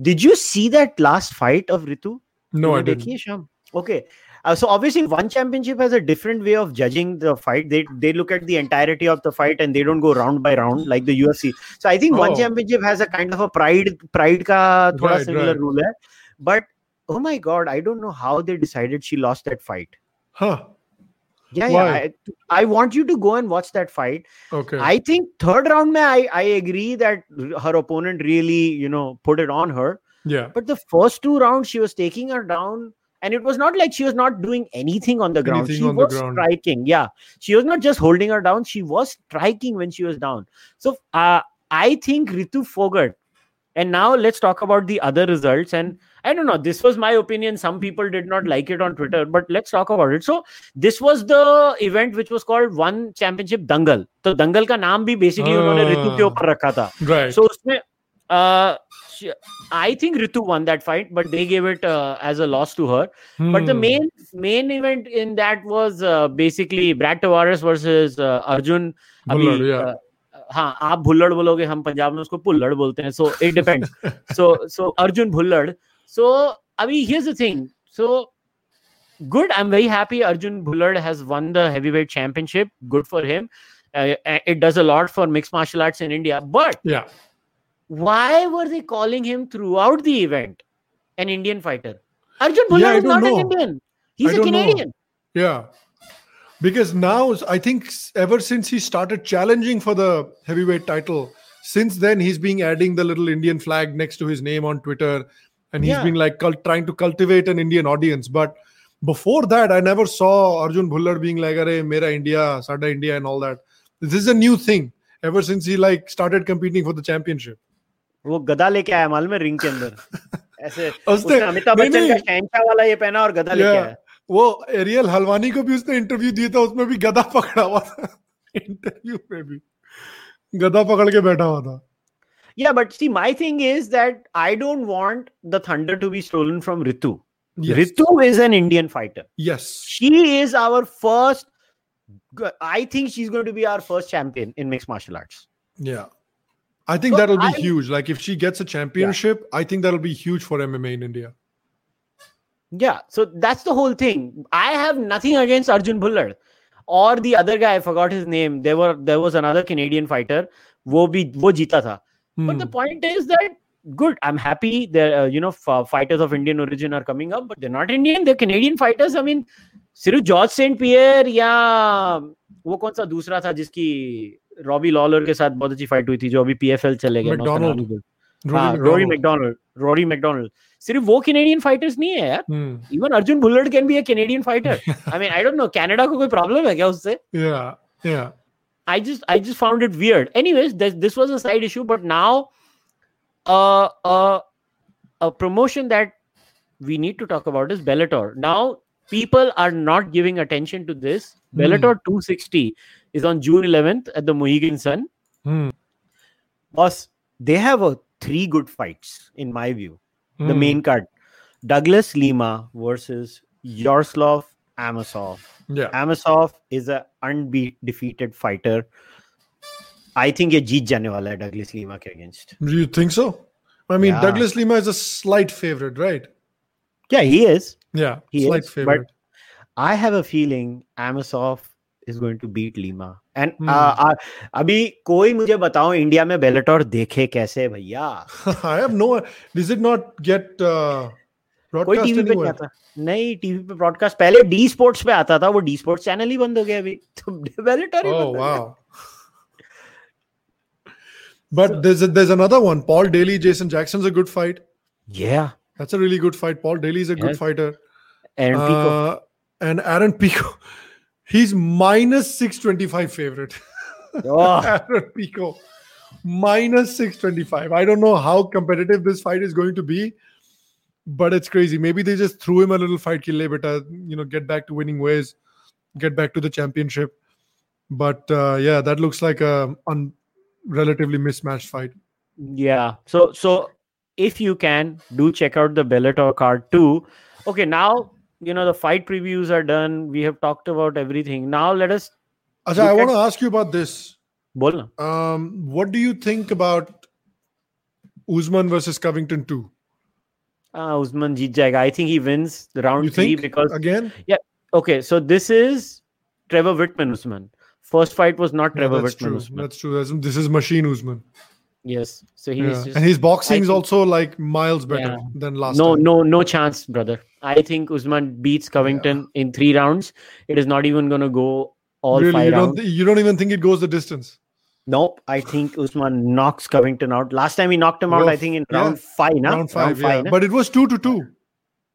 Did you see that last fight of Ritu? No, I didn't. Okay, uh, so obviously one championship has a different way of judging the fight they they look at the entirety of the fight and they don't go round by round like the UFC so i think one Oh. championship has a kind of a pride pride ka thoda Right, similar right. rule hai but oh my god i don't know how they decided she lost that fight Huh. yeah Why? yeah I, I want you to go and watch that fight Okay. i think third round mein, i i agree that her opponent really you know put it on her yeah. but the first two rounds, she was taking her down, and it was not like she was not doing anything on the ground. Anything she was ground. striking. Yeah. She was not just holding her down. She was striking when she was down. So uh, I think Ritu Phogat. And now let's talk about the other results. And I don't know, this was my opinion. Some people did not like it on Twitter, but let's talk about it. So this was the event which was called One Championship Dangal. So Dangal ka naam bhi basically uh, उन्होंने ऋतु के ऊपर रखा Right. So उसमें she, I think Ritu won that fight, but they gave it uh, as a loss to her. Hmm. But the hmm. main main event in that was uh, basically Brad Tavares versus uh, Arjun. Bhullar, Abhi, yeah. Uh, हाँ आप भुल्लड़ बोलोगे हम पंजाब में उसको पुल्लड़ so so so it so so so Arjun Bhullar so अभी good. I'm very happy Arjun Bhullar has won the heavyweight championship. Good for him. Uh, it does a lot for mixed martial arts in India. But yeah, why were they calling him throughout the event an Indian fighter? Arjun Bhullar Yeah, is not don't an. Indian. He's I a don't know. Canadian. Yeah. because now I think ever since he started challenging for the heavyweight title, since then he's been adding the little Indian flag next to his name on Twitter, and he's Yeah. been like cult- trying to cultivate an Indian audience. But before that, I never saw Arjun Bhullar being like, "Arey, mera India, sada India," and all that. This is a new thing ever since he like started competing for the championship. वो गदा लेके आया मालूम है ring के अंदर? ऐसे उसने अमिताभ बच्चन का शहनशाह वाला ये पहना और गदा लेके आया। वो एरियल हलवानी को भी उसने इंटरव्यू दिया था उसमें भी गदा पकड़ा हुआ था। इंटरव्यू में भी। गदा पकड़ के बैठा हुआ था। Yeah but see my thing is that I don't want the thunder to be stolen from Ritu Ritu is an Indian fighter yes she is our first I think she is going to be our first champion in mix martial arts yeah I think that'll be I, huge. Like if she gets a championship, yeah. I think that'll be huge for MMA in India. Yeah, so that's the whole thing. I have nothing against Arjun Bhullar or the other guy. I forgot his name. There were there was another Canadian fighter. Wo bhi, wo jita tha. Hmm. But the hmm. point is that good. I'm happy that uh, you know f- fighters of Indian origin are coming up, but they're not Indian. They're Canadian fighters. I mean, Siru, George Saint Pierre, yeah. वो कौन सा दूसरा था जिसकी Robbie Lawler के साथ बहुत अच्छी फाइट हुई थी जो अभी पीएफएल चले गए रोरी मैकडोनल्ड रोरी मैकडोनल्ड सिर्फ़ वो कैनेडियन फाइटर्स नहीं है यार। Even Arjun बुलर्ड can be a Canadian fighter I mean I don't know Canada को कोई प्रॉब्लम है क्या उससे? This was a side issue but now a promotion that we need to talk about is Bellator now people are not giving attention to this Bellator 260 is on June 11th at the Mohegan Sun. Hmm. Boss, they have a three good fights in my view. The Hmm. main card: Douglas Lima versus Yaroslav Amosov. Yeah. Amosov is a undefeated fighter. I think ये जीत जाने वाला है डगलिस Lima के against Do you think so? I mean, Yeah. Douglas Lima is a slight favorite, right? Yeah, he is. Yeah. He slight is, but- favorite. I have a feeling Amosov is going to beat Lima. And Hmm. uh, uh, अभी कोई मुझे बताओ India में Bellator देखे कैसे भैया I have no. Does it not get uh, कोई TV पे नहीं आता नहीं टीवी पे ब्रॉडकास्ट पहले डी स्पोर्ट्स पे आता था वो डी स्पोर्ट्स चैनल ही बंद हो गया अभी तो बेलेटोर ही Oh बंद हो But So- there's a, there's another one. Paul Daly, Jason Jackson's a good fight. Yeah, That's a really good fight. Paul Daly is a yeah. good fighter. and Pico. Uh, and Aaron Pico, he's minus 625 favorite. Oh, Aaron Pico, minus 625. I don't know how competitive this fight is going to be, but it's crazy. Maybe they just threw him a little fight, kill beta, you know, get back to winning ways, get back to the championship. But uh, yeah, that looks like a un- relatively mismatched fight. Yeah. So so if you can do check out the Bellator card too. Okay, now you know the fight previews are done. We have talked about everything. Now let us Acha, I want at- to ask you about this. bolna. Um, what do you think about Usman versus Covington 2? Uh, Usman jeet jayega. I think he wins the round You three because again? Yeah. Okay, so this is Trevor Wittman Usman. First fight was not Yeah, Trevor that's Wittman true. Usman. That's true. That's- This is Machine Usman. Yes. So he's Yeah. just And his boxing is also like miles better Yeah. than last no time. no no chance, brother. I think Usman beats Covington in three rounds. It is not even gonna go all really, five you rounds. don't, you don't even think it goes the distance. Nope, I think Usman knocks Covington out. Last time he knocked him out, I think in Yeah. round five, na? Round five, yeah. na? But it was two to two.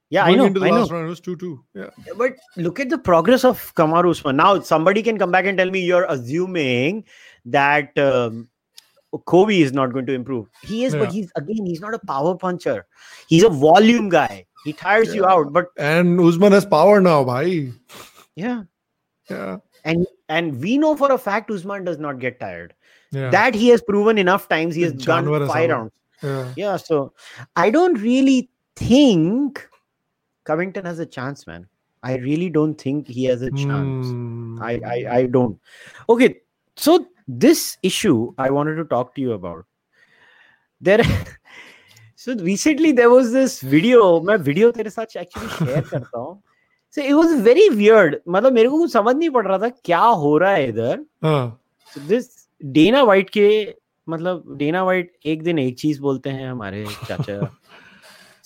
yeah, I know, into the I know. round, it was two two. Yeah. But look at the progress of Kamaru Usman. Now somebody can come back and tell me you're assuming that um, Colby is not going to improve. He is, Yeah. but he's again, he's not a power puncher. He's a volume guy. He tires you out. But And Usman has power now, bhai. yeah, Yeah. and and we know for a fact Usman does not get tired. Yeah. That he has proven enough times. He has done five rounds. yeah. Yeah, so I don't really think Covington has a chance, man. I really don't think he has a chance. Hmm. I, I I don't. Okay, so this issue I wanted to talk to you about. There, so recently there was this video. मैं video तेरे साथ actually share करता हूँ. So it was very weird. मतलब मेरे को कुछ समझ नहीं पड़ रहा था क्या हो रहा है इधर. Huh. So this Dana White के मतलब डेना वाइट एक दिन एक चीज़ बोलते हैं हमारे चाचा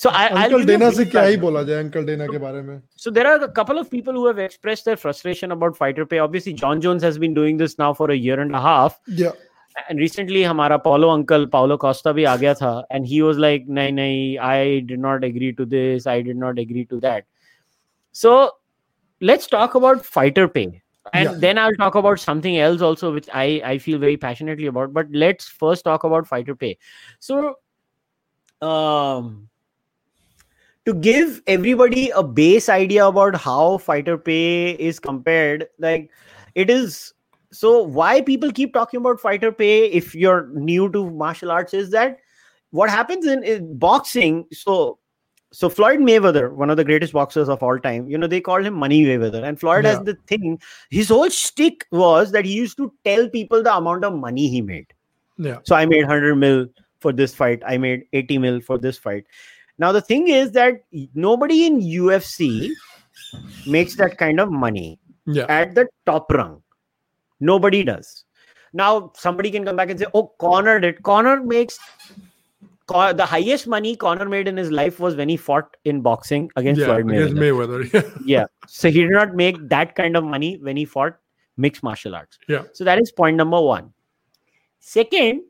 So I, Uncle Dana से क्या ही बोला जाए Uncle Dana के बारे So there are a couple of people who have expressed their frustration about fighter pay. Obviously, Jon Jones has been doing this now for a year and a half. Yeah. And recently, our Paulo uncle Paulo Costa भी आ and he was like, नहीं नहीं, I did not agree to this, I did not agree to that. So let's talk about fighter pay. And yeah. then I'll talk about something else also, which I, I feel very passionately about. But let's first talk about fighter pay. So, um, to give everybody a base idea about how fighter pay is compared, like it is so why people keep talking about fighter pay if you're new to martial arts is that what happens in, in boxing so so floyd mayweather one of the greatest boxers of all time you know they called him money mayweather and floyd has the thing his whole stick was that he used to tell people the amount of money he made Yeah. so I made 100 mil for this fight. I made 80 mil for this fight. Now the thing is that nobody in UFC makes that kind of money या at the top rung. Nobody does. Now somebody can come back and say, "Oh, Conor did." Conor makes the highest money Conor made in his life was when he fought in boxing against yeah Floyd against Mayweather. Mayweather yeah yeah, so he did not make that kind of money when he fought mixed martial arts. Yeah. So that is point number one. Second,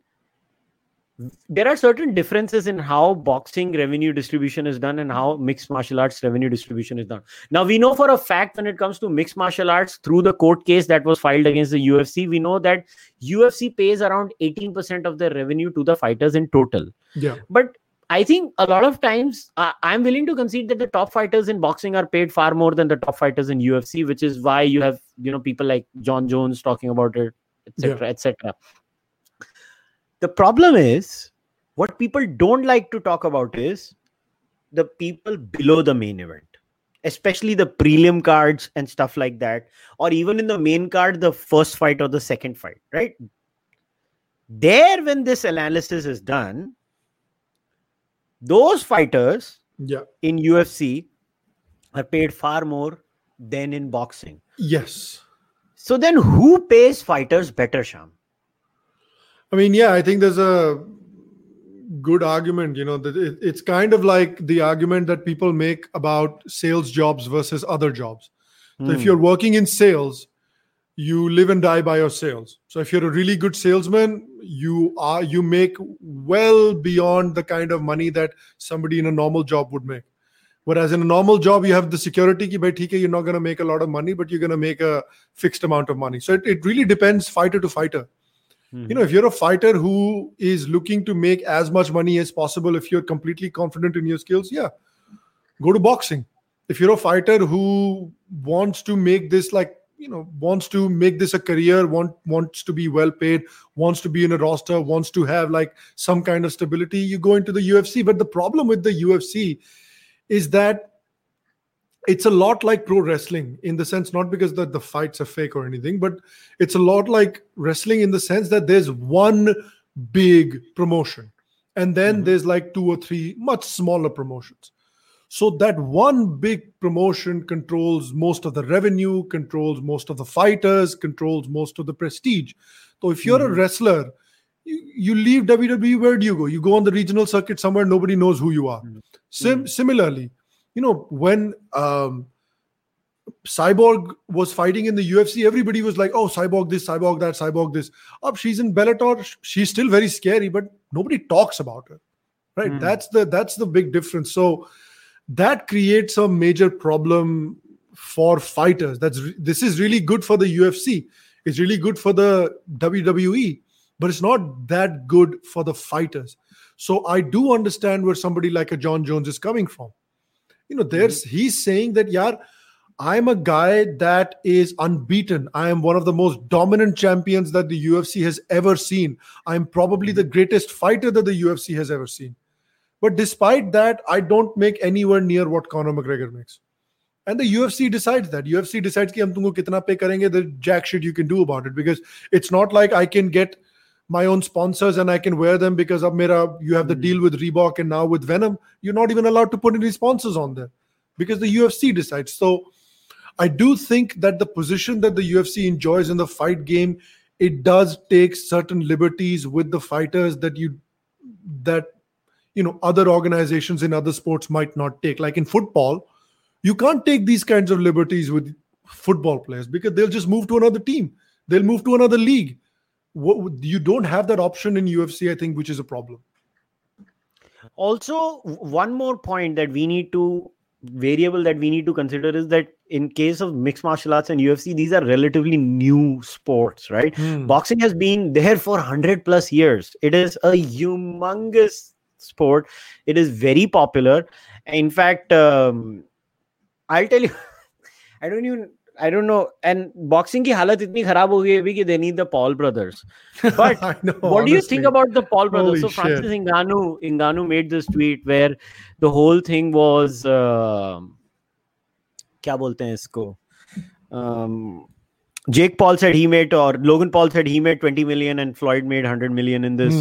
there are certain differences in how boxing revenue distribution is done and how mixed martial arts revenue distribution is done. Now, we know for a fact when it comes to mixed martial arts through the court case that was filed against the UFC, we know that UFC pays around 18% of their revenue to the fighters in total. yeah But I think a lot of times uh, I'm willing to concede that the top fighters in boxing are paid far more than the top fighters in UFC, which is why you have you know people like Jon Jones talking about it, etc., etc. The problem is what people don't like to talk about is the people below the main event, especially the prelim cards and stuff like that, or even in the main card, the first fight or the second fight, right? There, when this analysis is done, those fighters yeah in UFC are paid far more than in boxing. yes So then who pays fighters better, Sham? I mean, yeah, I think there's a good argument. You know, that it, it's kind of like the argument that people make about sales jobs versus other jobs. So if Hmm. you're working in sales, you live and die by your sales. So if you're a really good salesman, you are you make well beyond the kind of money that somebody in a normal job would make. Whereas in a normal job, you have the security ki, bhai, hai, you're not going to make a lot of money, but you're going to make a fixed amount of money. So it, it really depends fighter to fighter you know if you're a fighter who is looking to make as much money as possible if you're completely confident in your skills yeah go to boxing. If you're a fighter who wants to make this like you know wants to make this a career want wants to be well paid wants to be in a roster wants to have like some kind of stability you go into the ufc but the problem with the ufc is that it's a lot like pro wrestling in the sense not because the, the fights are fake or anything but it's a lot like wrestling in the sense that there's one big promotion and then Mhm. there's like two or three much smaller promotions so that one big promotion controls most of the revenue controls most of the fighters controls most of the prestige so if you're a Mhm. wrestler you, you leave wwe where do you go you go on the regional circuit somewhere nobody knows who you are Mhm. Sim- Mhm. similarly you know when um cyborg was fighting in the ufc everybody was like oh cyborg this cyborg that cyborg this. Up she's in bellator. She's still very scary but nobody talks about her right? Hmm. that's the that's the big difference. So that creates a major problem for fighters. That's this is really good for the ufc it's really good for the wwe but it's not that good for the fighters. So i do understand where somebody like a jon jones is coming from you know there's mm-hmm. he's saying that yeah i'm a guy that is unbeaten. I am one of the most dominant champions that the ufc has ever seen. I'm probably the mm-hmm. greatest fighter that the ufc has ever seen. But despite that i don't make anywhere near what conor mcgregor makes. And the ufc decides that. Ufc decides hum tumko kitna pay karenge the jack shit you can do about it. Because it's not like i can get my own sponsors and I can wear them because of Mera, you have the Mm. deal with Reebok and now with Venum. You're not even allowed to put any sponsors on there because the UFC decides. So I do think that the position that the UFC enjoys in the fight game, it does take certain liberties with the fighters that you that you know other organizations in other sports might not take like in football you can't take these kinds of liberties with football players because they'll just move to another team they'll move to another league what, you don't have that option in ufc i think which is a problem also one more point that we need to variable that we need to consider is that in case of mixed martial arts and UFC, these are relatively new sports, right? Hmm. Boxing has been there for 100 plus years. It is a humongous sport. It is very popular. In fact, um, I'll tell you, I don't even I don't know and boxing की हालत इतनी खराब हो गई है कि they need the Paul brothers but what do you think about the Paul brothers so Francis Ngannou Ngannou made this tweet where the whole thing was क्या बोलते हैं इसको? Jake Paul said he made और Logan Paul said he made 20 million and Floyd made 100 million in this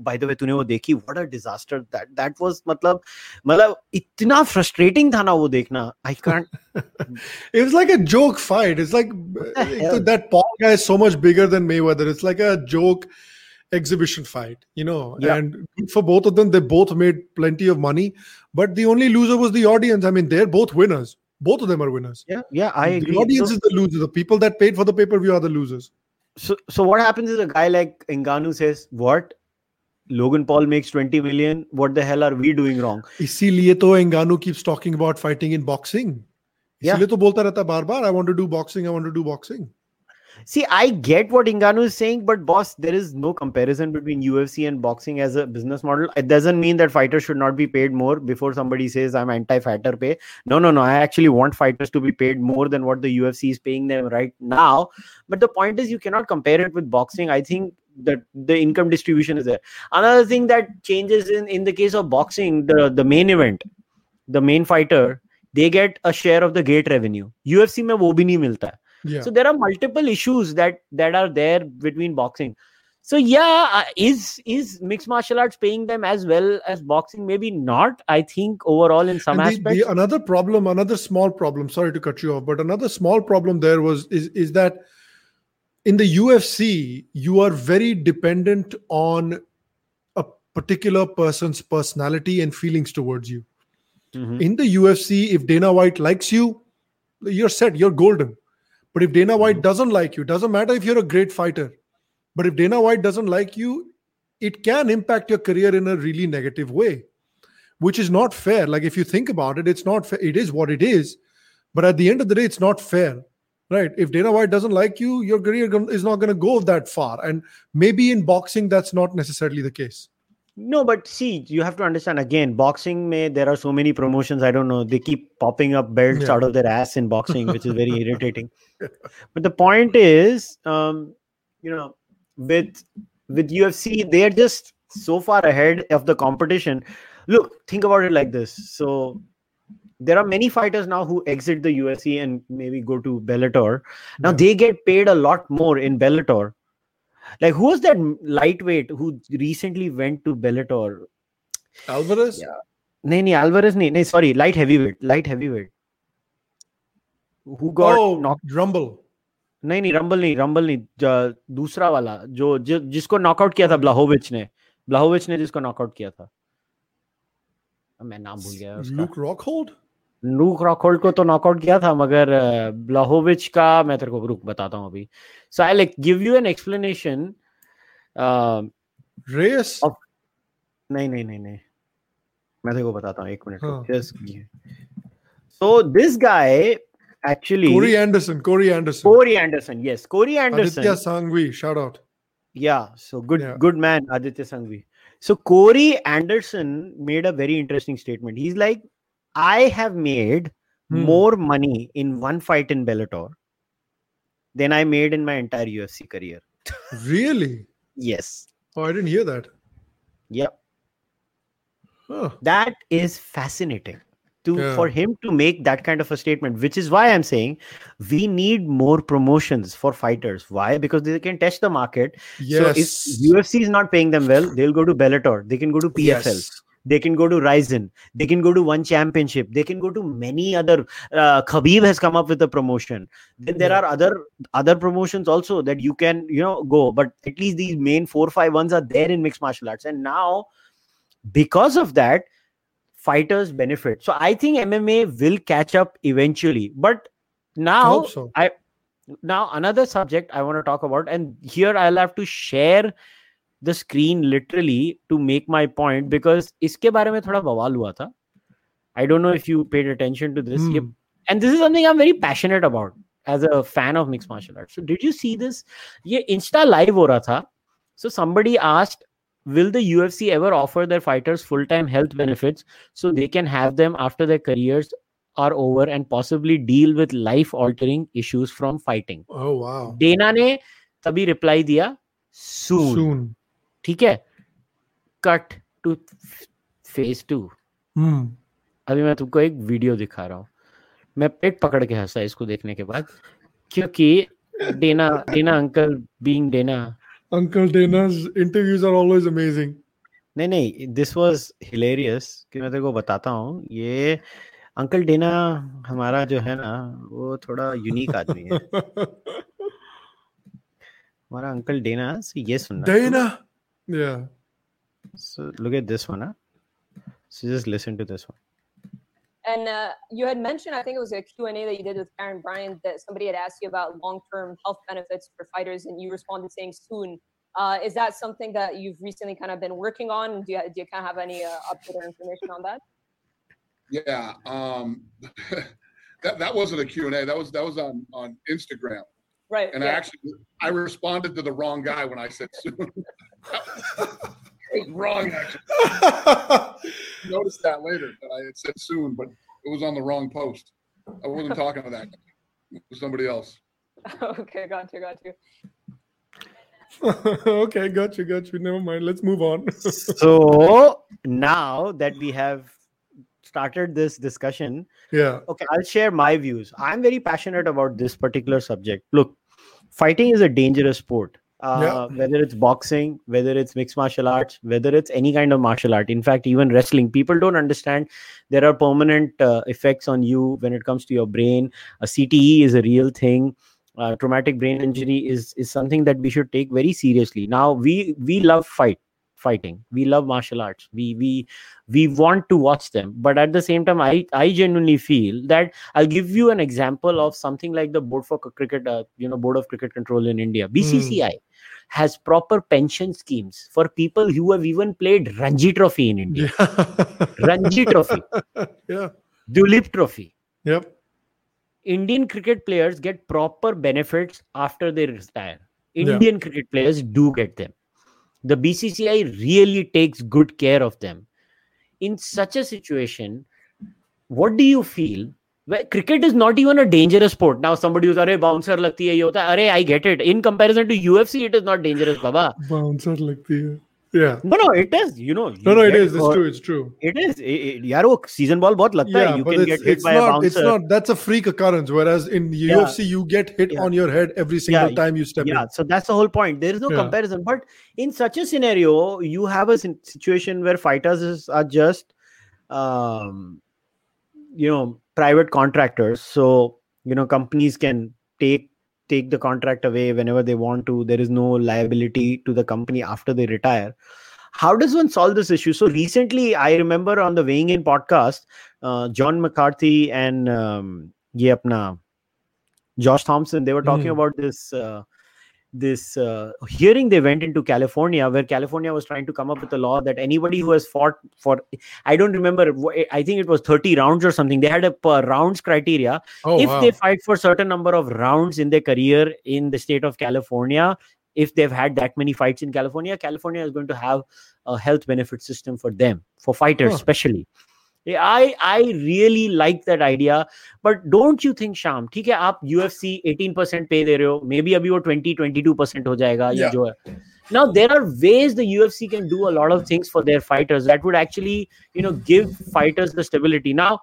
by the way तूने वो देखी what a disaster that that was मतलब मतलब इतना फ्रस्ट्रेटिंग था ना वो देखना I can't it was like a joke fight it's like that Paul guy is so much bigger than Mayweather it's like a joke exhibition fight, you know. Yeah. And for both of them, they both made plenty of money, but the only loser was the audience. I mean, they're both winners. Both of them are winners. Yeah, yeah, I the agree. Audience so, is the loser. The people that paid for the pay per view are the losers. So, so what happens is a guy like Ngannou says, "What? Logan Paul makes 20 million. What the hell are we doing wrong? इसीलिए तो Ngannou keeps talking about fighting in boxing. इसीलिए तो बोलता रहता बार बार I want to do boxing, I want to do boxing. See, I get what Ngannou is saying, but boss, there is no comparison between UFC and boxing as a business model. It doesn't mean that fighters should not be paid more before somebody says I'm anti-fighter pay. No, no, no. I actually want fighters to be paid more than what the UFC is paying them right now. But the point is you cannot compare it with boxing. I think that the income distribution is there. Another thing that changes in in the case of boxing, the the main event, the main fighter, they get a share of the gate revenue. UFC में वो भी नहीं मिलता है. Yeah. So there are multiple issues that that are there between boxing. So yeah, uh, is is mixed martial arts paying them as well as boxing? Maybe not. I think overall in some And the- aspects. the, another problem, another small problem. Sorry to cut you off, but another small problem there was is is that in the UFC you are very dependent on a particular person's personality and feelings towards you. Mhm. In the UFC, if Dana White likes you, you're set. You're golden. But if Dana White doesn't like you, it doesn't matter if you're a great fighter. But if Dana White doesn't like you, it can impact your career in a really negative way which is not fair. Like if you think about it, it's not fair. It is what it is, but at the end of the day, it's not fair, right? If Dana White doesn't like you, your career is not going to go that far. And maybe in boxing, that's not necessarily the case. No, but see, you have to understand again, boxing may there are so many promotions. I don't know. They keep popping up belts Yeah. out of their ass in boxing, which is very irritating. But the point is, um, you know, with with UFC, they are just so far ahead of the competition. Look, think about it like this. So there are many fighters now who exit the UFC and maybe go to Bellator. Now Yeah. they get paid a lot more in Bellator. Like who was that lightweight who recently went to Bellator? Alvarez? Yeah. नहीं नहीं Alvarez नहीं नहीं sorry light heavyweight light heavyweight who got oh, knocked Rumble. नहीं नहीं rumble नहीं rumble नहीं ज- दूसरा वाला जो जि, जिसको नॉकआउट किया था ब्लाहोविच ने ब्लाहोविच ने जिसको नॉकआउट किया था अब मैं नाम भूल गया उसका Luke Rockhold? लू क्रॉकहोल्ड को तो नॉकआउट किया था मगर ब्लाहोविच का मैं तेरे को रुक बताता हूँ अभी। So I like give you an explanation race नहीं नहीं नहीं नहीं। मैं तेरे को बताता हूँ एक minute so this guy actually Cory Anderson Cory Anderson Cory Anderson yes Cory Anderson Aditya Sanghvi shout out yeah so good good man Aditya Sanghvi so Cory Anderson made a very interesting statement he is like I have made Hmm. more money in one fight in Bellator than I made in my entire UFC career. Really? Yes. Oh, I didn't hear that. Yep. Huh. That is fascinating. To Yeah. for him to make that kind of a statement, which is why I'm saying we need more promotions for fighters. Why? Because they can test the market. Yes. So if UFC is not paying them well, they'll go to Bellator. They can go to PFL. Yes. They can go to Rizin. They can go to One Championship. They can go to many other. Uh, Khabib has come up with a promotion. Then there are other other promotions also that you can you know go. But at least these main four five ones are there in mixed martial arts. And now because of that fighters benefit so i think mma will catch up eventually but now hope so. I now another subject I want to talk about, and here I'll have to share the screen literally to make my point because इसके बारे में थोड़ा बवाल हुआ था. I don't know if you paid attention to this. ये- Hmm. And this is something I'm very passionate about as a fan of mixed martial arts. So did you see this? ये Insta live हो रहा था. So somebody asked, will the UFC ever offer their fighters full-time health benefits so they can have them after their careers are over and possibly deal with life-altering issues from fighting? Oh wow. Dana ने तभी reply दिया soon. Soon. ठीक है? Cut to phase two. अभी मैं तुमको एक video दिखा रहा हूँ। मैं पेट पकड़ के हंसा इसको देखने के बाद क्योंकि Dana Dana uncle being Dana Uncle Dana's interviews are always amazing. नहीं नहीं दिस वाज हिलेरियस कि मैं तेरे को बताता हूँ। ये अंकल डेना हमारा जो है ना वो थोड़ा यूनिक आदमी है। हमारा अंकल डेना ये सुनना। Dana. Yeah. so look at this one huh? so just listen to this one And uh, you had mentioned, I think it was a Q&A that you did with Karen Bryant, that somebody had asked you about long-term health benefits for fighters, and you responded saying soon. Uh, is that something that you've recently kind of been working on? Do you, do you kind of have any uh, update or information on that? Yeah, um, that that wasn't a Q and A. That was that was on on Instagram, Right. and I actually I responded to the wrong guy when I said soon. it was wrong. Actually, noticed that later that I had said soon, but it was on the wrong post. I wasn't talking to that. It was somebody else. okay, got you, got you. okay, got you, got you. Never mind. Let's move on. so now that we have started this discussion yeah. okay i'll share my views i'm very passionate about this particular subject look fighting is a dangerous sport uh, Yeah. whether it's boxing whether it's mixed martial arts whether it's any kind of martial art in fact even wrestling people don't understand there are permanent uh, effects on you when it comes to your brain. A cte is a real thing. Uh, traumatic brain injury is is something that we should take very seriously. Now we we love fight fighting. We love martial arts. We we we want to watch them. But at the same time i i genuinely feel that i'll give you an example of something like the board for cricket uh, you know board of cricket control in india. Bcci has proper pension schemes for people who have even played ranji trophy in india. Yeah. ranji trophy. Yeah. duleep trophy. Yep. indian cricket players get proper benefits after they retire. Yeah. indian cricket players do get them the bcci really takes good care of them in such a situation what do you feel well, cricket is not even a dangerous sport now somebody who's अरे bouncer लगती है ये होता है अरे I get it in comparison to UFC it is not dangerous baba Bouncer लगती है. Yeah. no no it is you know No, you no, it get is. It's hurt. true. It's true. it is I- I- यार वो season ball बहुत लगता Yeah, है you but can it's, get hit it's by a not. bouncer It's not. That's a freak occurrence. Whereas in the Yeah. UFC, you get hit Yeah. on your head every single Yeah, time you step yeah in. so that's the whole point there is no Yeah. comparison but in such a scenario you have a sin- situation where fighters is, are just um you know private contractors so you know companies can take take the contract away whenever they want to. There is no liability to the company after they retire. How does one solve this issue? So recently i remember on the weighing in podcast uh, john mccarthy and um, josh thomson they were talking Mm. about this uh, this uh, hearing they went into california where california was trying to come up with a law that anybody who has fought for i don't remember, I think it was 30 rounds or something they had a per rounds criteria Oh if wow. they fight for certain number of rounds in their career in the state of california if they've had that many fights in california california is going to have a health benefit system for them for fighters Huh. especially i i really like that idea but don't you think sham ठीक है आप UFC 18% पे दे रहे हो maybe अभी वो 20 22% हो जाएगा या Yeah. जो है now there are ways the UFC can do a lot of things for their fighters that would actually you know give fighters the stability now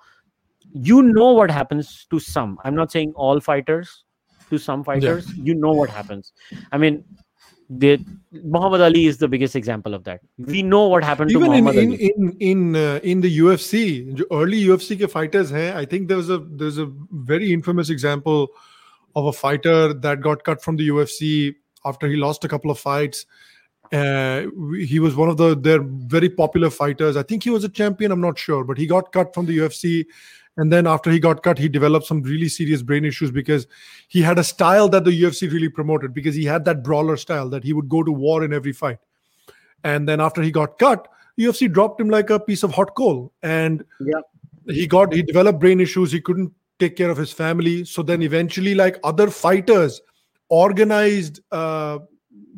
you know what happens to some i'm not saying all fighters to some fighters you know what happens i mean the Muhammad Ali is the biggest example of that. We know what happened Even to Muhammad in, Ali. In in uh, in the UFC, early UFC ke fighters. I think there was a there's a very infamous example of a fighter that got cut from the UFC after he lost a couple of fights. Uh, he was one of the their very popular fighters. I think he was a champion. I'm not sure, but he got cut from the UFC and then after he got cut, he developed some really serious brain issues because he had a style that the UFC really promoted because he had that brawler style that he would go to war in every fight. And then after he got cut, UFC dropped him like a piece of hot coal. And Yeah. he got he developed brain issues. He couldn't take care of his family. So then eventually, like other fighters, organized uh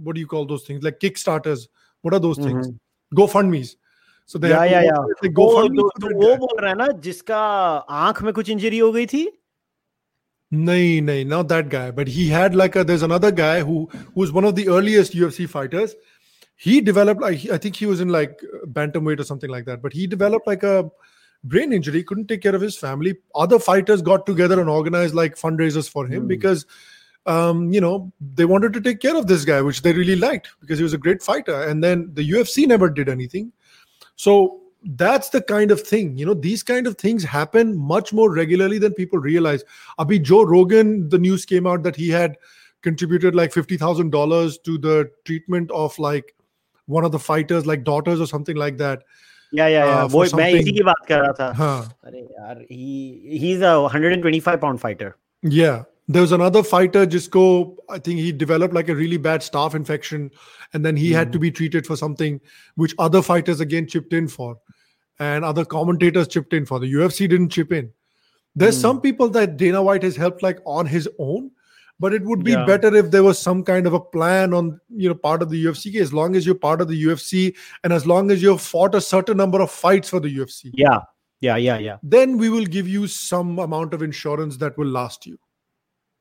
what do you call those things? Like Kickstarters. What are those things? GoFundMe's. So they Yeah, have to yeah, yeah. organize, like, वो GoFundMe तो, for तो that वो guy. बोल रहा है ना जिसका आंख में कुछ इंजरी हो गई थी Nahin, nahin, not that guy. But he had like a there's another guy who who was one of the earliest UFC fighters. He developed like I think he was in like bantamweight or something like that. But he developed like a brain injury, couldn't take care of his family. Other fighters got together and organized like fundraisers for him Hmm. because um, you know, they wanted to take care of this guy, which they really liked because he was a great fighter. And then the UFC never did anything. So that's the kind of thing, you know, these kind of things happen much more regularly than people realize. Abhi Joe Rogan, the news came out that he had contributed like $50,000 to the treatment of like one of the fighters, like daughters or something like that. या या या Uh, वो for मैं something- इसी की बात कर रहा था Huh. अरे यार he he's a 125 pound fighter Yeah. There was another fighter, Jisco, I think he developed like a really bad staph infection, and then he had to be treated for something which other fighters again chipped in for, and other commentators chipped in for. The UFC didn't chip in. There's Hmm. some people that Dana White has helped like on his own, but it would be Yeah. better if there was some kind of a plan on you know part of the UFC. As long as you're part of the UFC, and as long as you've fought a certain number of fights for the UFC, yeah yeah yeah yeah then we will give you some amount of insurance that will last you.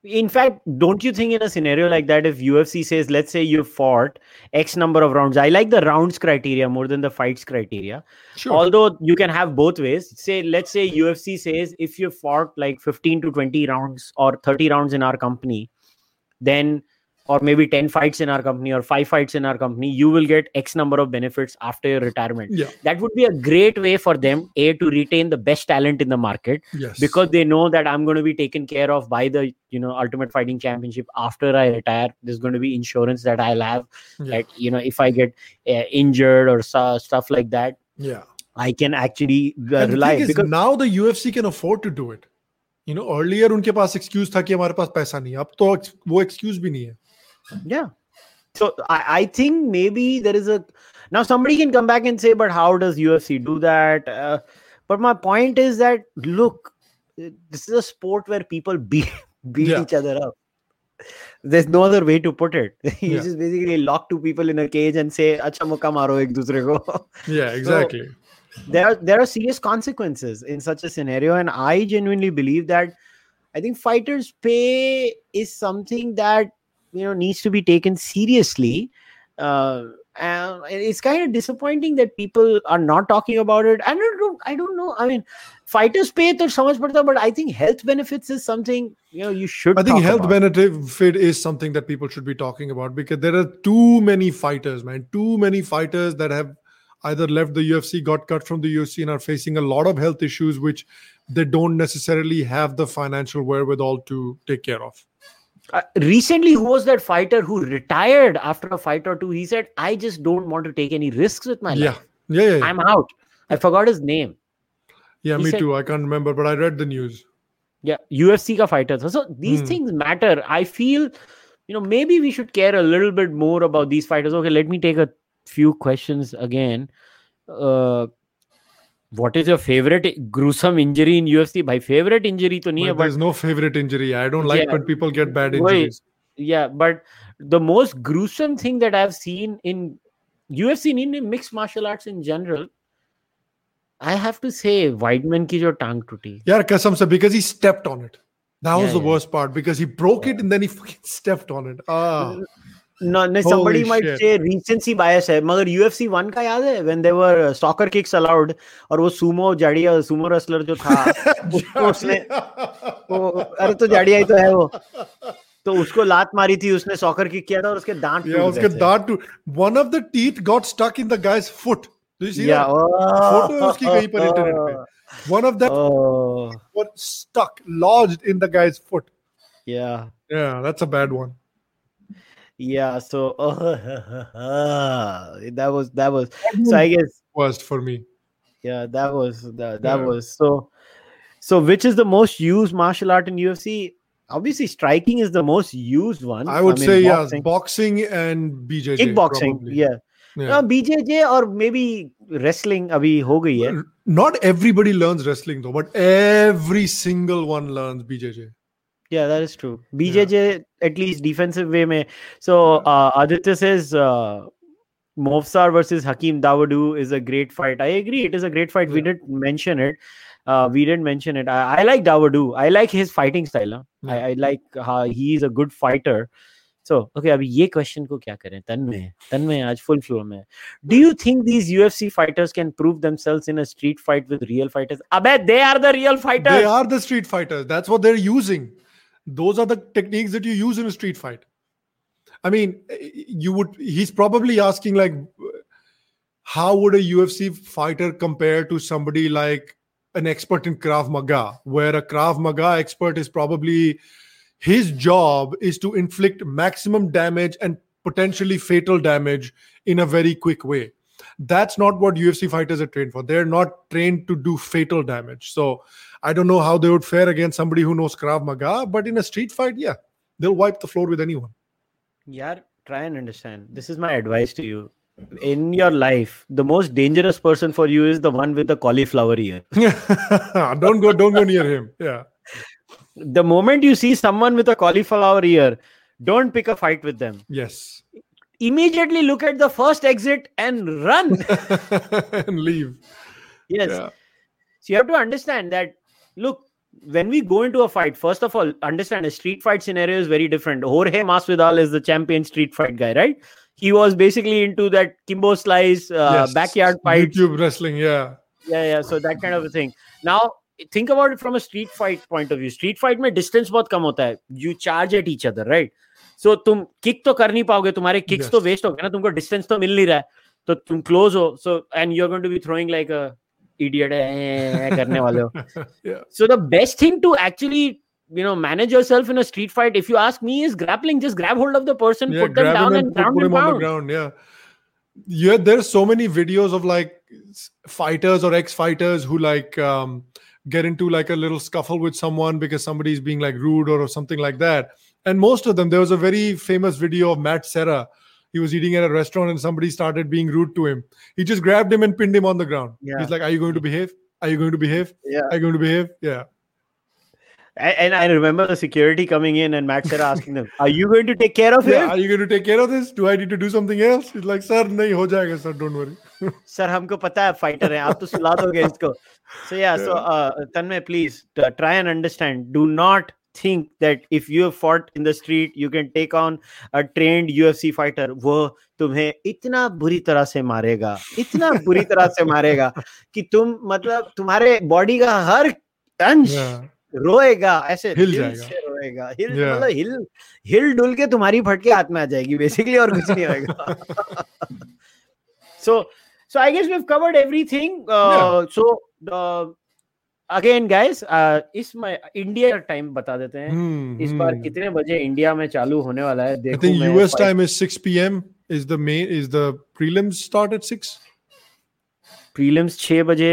In fact don't you think in a scenario like that if ufc says let's say you fought x number of rounds i like the rounds criteria more than the fights criteria Sure. although you can have both ways say let's say ufc says if you fought like 15 to 20 rounds or 30 rounds in our company then or maybe 10 fights in our company or 5 fights in our company you will get x number of benefits after your retirement yeah. that would be a great way for them a to retain the best talent in the market Yes. because they know that i'm going to be taken care of by the you know ultimate fighting championship after i retire there's going to be insurance that i'll have Yeah. that you know if i get uh, injured or so, stuff like that yeah. i can actually uh, And the rely thing is, because now the UFC can afford to do it. You know, earlier उनके पास excuse था कि हमारे पास पैसा नहीं है. अब तो ex- वो excuse भी नहीं है. yeah so I, I think maybe there is a now somebody can come back and say but how does ufc do that uh, but my point is that look this is a sport where people beat beat Yeah. each other up there's no other way to put it you Yeah. just basically lock two people in a cage and say acha muka maro ek dusre ko Yeah, exactly. there are there are serious consequences in such a scenario and i genuinely believe that i think fighters pay is something that you know needs to be taken seriously uh, and it's kind of disappointing that people are not talking about it. I don't know. I don't know. I mean, fighters pay to so much, but I think health benefits is something you know you should. I think health benefit is something that people should be talking about because there are too many fighters, man. Too many fighters that have either left the UFC, got cut from the UFC, and are facing a lot of health issues which they don't necessarily have the financial wherewithal to take care of. Uh, recently, who was that fighter who retired after a fight or two? He said, "I just don't want to take any risks with my Yeah. life. Yeah, yeah, yeah. I'm out." I forgot his name. yeah he me said- too. I can't remember, but I read the news. Yeah, UFC ka fighter. tha. So these Hmm. things matter. I feel, you know, maybe we should care a little bit more about these fighters. Okay, let me take a few questions again. Uh, what is your favorite gruesome injury in UFC? My favorite injury to nahi hai, But but there's no favorite injury. I don't like Yeah. when people get bad injuries. yeah, but the most gruesome thing that I've seen in UFC in mixed martial arts in general, I have to say, Weidman ki jo tang tuti. Yeah, Kasam said because he stepped on it. That was Yeah, the yeah. worst part because he broke it and then he fucking stepped on it. Ah, No, no, somebody Holy might shit. say recency bias है मगर UFC one का याद है when there were soccer kicks allowed और वो sumo जाड़िया sumo wrestler जो था उसको उसने वो अरे तो जाड़िया ही तो है वो तो उसको लात मारी थी उसने सॉकर किक किया था और उसके दांत yeah, उसके दांत of the teeth got stuck in the guy's foot. Do you see Yeah, that? Photo है उसकी कहीं पर इंटरनेट पे. One of them oh, got stuck, lodged in the guy's foot. yeah. Yeah, that's a bad one. Yeah so that was that was so i guess Worst for me. yeah that was that, that Yeah. was so so which is the most used martial art in ufc obviously striking is the most used one I would mean, say yeah, boxing- boxing and BJJ. kickboxing probably. yeah Yeah. Uh, no, bjj or maybe wrestling abhi ho gayi hai Not everybody learns wrestling though, but every single one learns BJJ. Yeah, that is true. BJJ, yeah. at least defensive way, may. So uh, Aditya says uh, versus Hakeem Dawodu is a great fight. I agree, it is a great fight. Yeah. We didn't mention it. Uh, we didn't mention it. I, I like dawadu I like his fighting style. Huh? Yeah. I, I, like how he is a good fighter. So okay, अभी ये question. को क्या करें तन में तन में आज फुल फ्लो में do you think these UFC fighters can prove themselves in a street fight with real fighters अबे they are the real fighters they are those are the techniques that you use in a street fight. I mean, you would. He's probably asking like, how would a UFC fighter compare to somebody like an expert in Krav Maga, where a Krav Maga expert is probably his job is to inflict maximum damage and potentially fatal damage in a very quick way. That's not what UFC fighters are trained for. They're not trained to do fatal damage. So I don't know how they would fare against somebody who knows Krav Maga, but in a street fight, yeah, they'll wipe the floor with anyone. Yeah, try and understand. This is my advice to you. In your life, the most dangerous person for you is the one with the cauliflower ear. don't go, don't go near him. Yeah. The moment you see someone with a cauliflower ear, don't pick a fight with them. Yes. Immediately look at the first exit and run. and leave. yes. Yeah. So you have to understand that look, when we go into a fight, first of all, understand a street fight scenario is very different. Jorge Masvidal is the champion street fight guy, right? He was basically into that Kimbo slice, uh, Yes. backyard fights. YouTube wrestling. Yeah. yeah yeah so that kind of a thing now think about it from a street fight point of view street fight में distance बहुत कम होता है you charge at each other right so तुम kick तो कर नहीं पाओगे तुम्हारे kicks Yes. तो waste हो गए ना तुमको distance तो मिल नहीं रहा है तो तुम close हो so and you're going to be throwing like a idiot karne wale ho. So the best thing to actually you know manage yourself in a street fight if you ask me is grappling. Just grab hold of the person yeah, put them down and, and ground put, put on the ground yeah. Yeah there's so many videos of like fighters or ex-fighters who like um, get into like a little scuffle with someone because somebody's being like rude or, or something like that. And most of them there was a very famous video of matt serra He was eating at a restaurant and somebody started being rude to him. He just grabbed him and pinned him on the ground. Yeah. He's like, "Are you going to behave? Are you going to behave? Yeah. Are you going to behave?" Yeah. A- and I remember the security coming in and Matt Serra asking them, "Are you going to take care of Yeah. him?" Are you going to take care of this? Do I need to do something else? He's like, "Sir, nahi ho jayega, sir. Don't worry." Sir हमको पता है fighter है आप तो सुला दोगे इसको so yeah so uh, tanmay please uh, try and understand do not Think that if you have fought in the street you can take on a trained UFC fighter वो तुम्हें इतना बुरी तरह से मारेगा इतना बुरी तरह से मारेगा कि तुम मतलब तुम्हारे बॉडी का हर अंश Yeah. रोएगा ऐसे हिल जाएगा। से हिल Yeah. मतलब हिल हिल डुल के तुम्हारी फटके हाथ में आ जाएगी बेसिकली और कुछ नहीं होएगा so so i guess we've covered everything uh, so again guys uh, इस इंडिया टाइम बता देते हैं Hmm, इस बार hmm. कितने बजे इंडिया में चालू होने वाला है देखो think मैं US fight- time 6 p.m. Is the main is the prelims start at 6? Prelims 6 बजे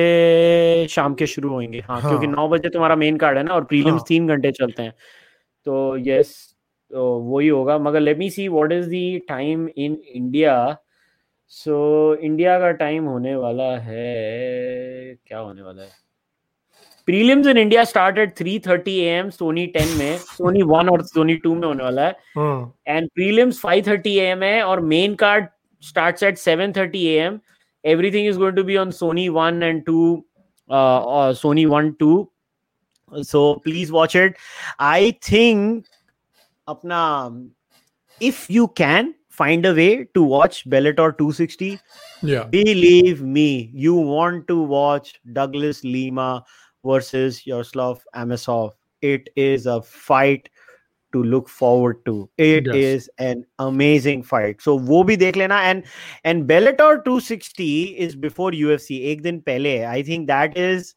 शाम के शुरू होंगे हाँ, हाँ। क्योंकि 9 बजे तुम्हारा मेन कार्ड है ना और प्रीलिम्स हाँ। तीन घंटे चलते हैं तो यस तो वही होगा मगर let me see what is the time in India so India का टाइम होने वाला है क्या होने वाला है prelims in India start at three thirty A M Sony ten में सोनी वन और सोनी टू में होने वाला है। And prelims five thirty A M है और main card start at seven thirty A M everything is going to be on Sony one and two Sony one two so please watch it I think अपना if you can find a way to watch Bellator two sixty believe me you want to watch Douglas Lima versus Yaroslav Amosov it is a fight to look forward to It is Yes. an amazing fight so wo bhi dekh lena and and Bellator 260 is before UFC ek din pehle I think that is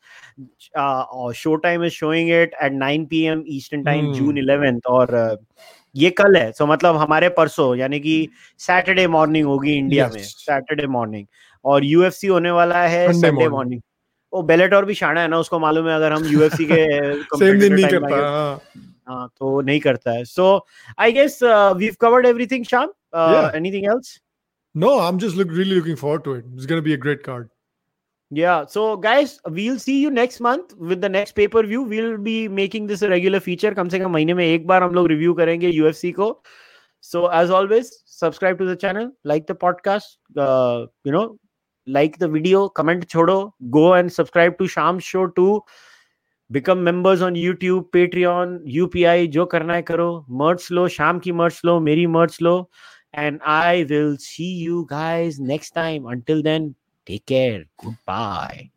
uh, uh, Showtime is showing it at 9 p.m. Eastern time Hmm. June 11th or uh, ये कल है सो मतलब हमारे परसों यानी कि Saturday morning होगी India में Yes. सैटरडे मॉर्निंग और यूएफसी होने वाला है Sunday संडे morning. मॉर्निंग वो बेलेटोर भी शाना है ना उसको मालूम है अगर हम यूएफसी के सेम दिन नहीं करता हाँ. हाँ तो नहीं करता है so I guess we have covered everything Sham anything else No, I'm just look, really looking forward to it. It's going to be a great card. Yeah. So, guys, we'll see you next month with the next pay per view. We'll be making this a regular feature. कम से कम महीने में एक बार हम लोग review करेंगे UFC को. So, as always, subscribe to the channel, like the podcast, uh, you know, like the video comment छोड़ो go and subscribe to Sham show to become members on YouTube Patreon UPI जो करना है करो। मर्च लो, शाम की मर्च लो, मेरी merch low. And I will see you guys next time until then take care goodbye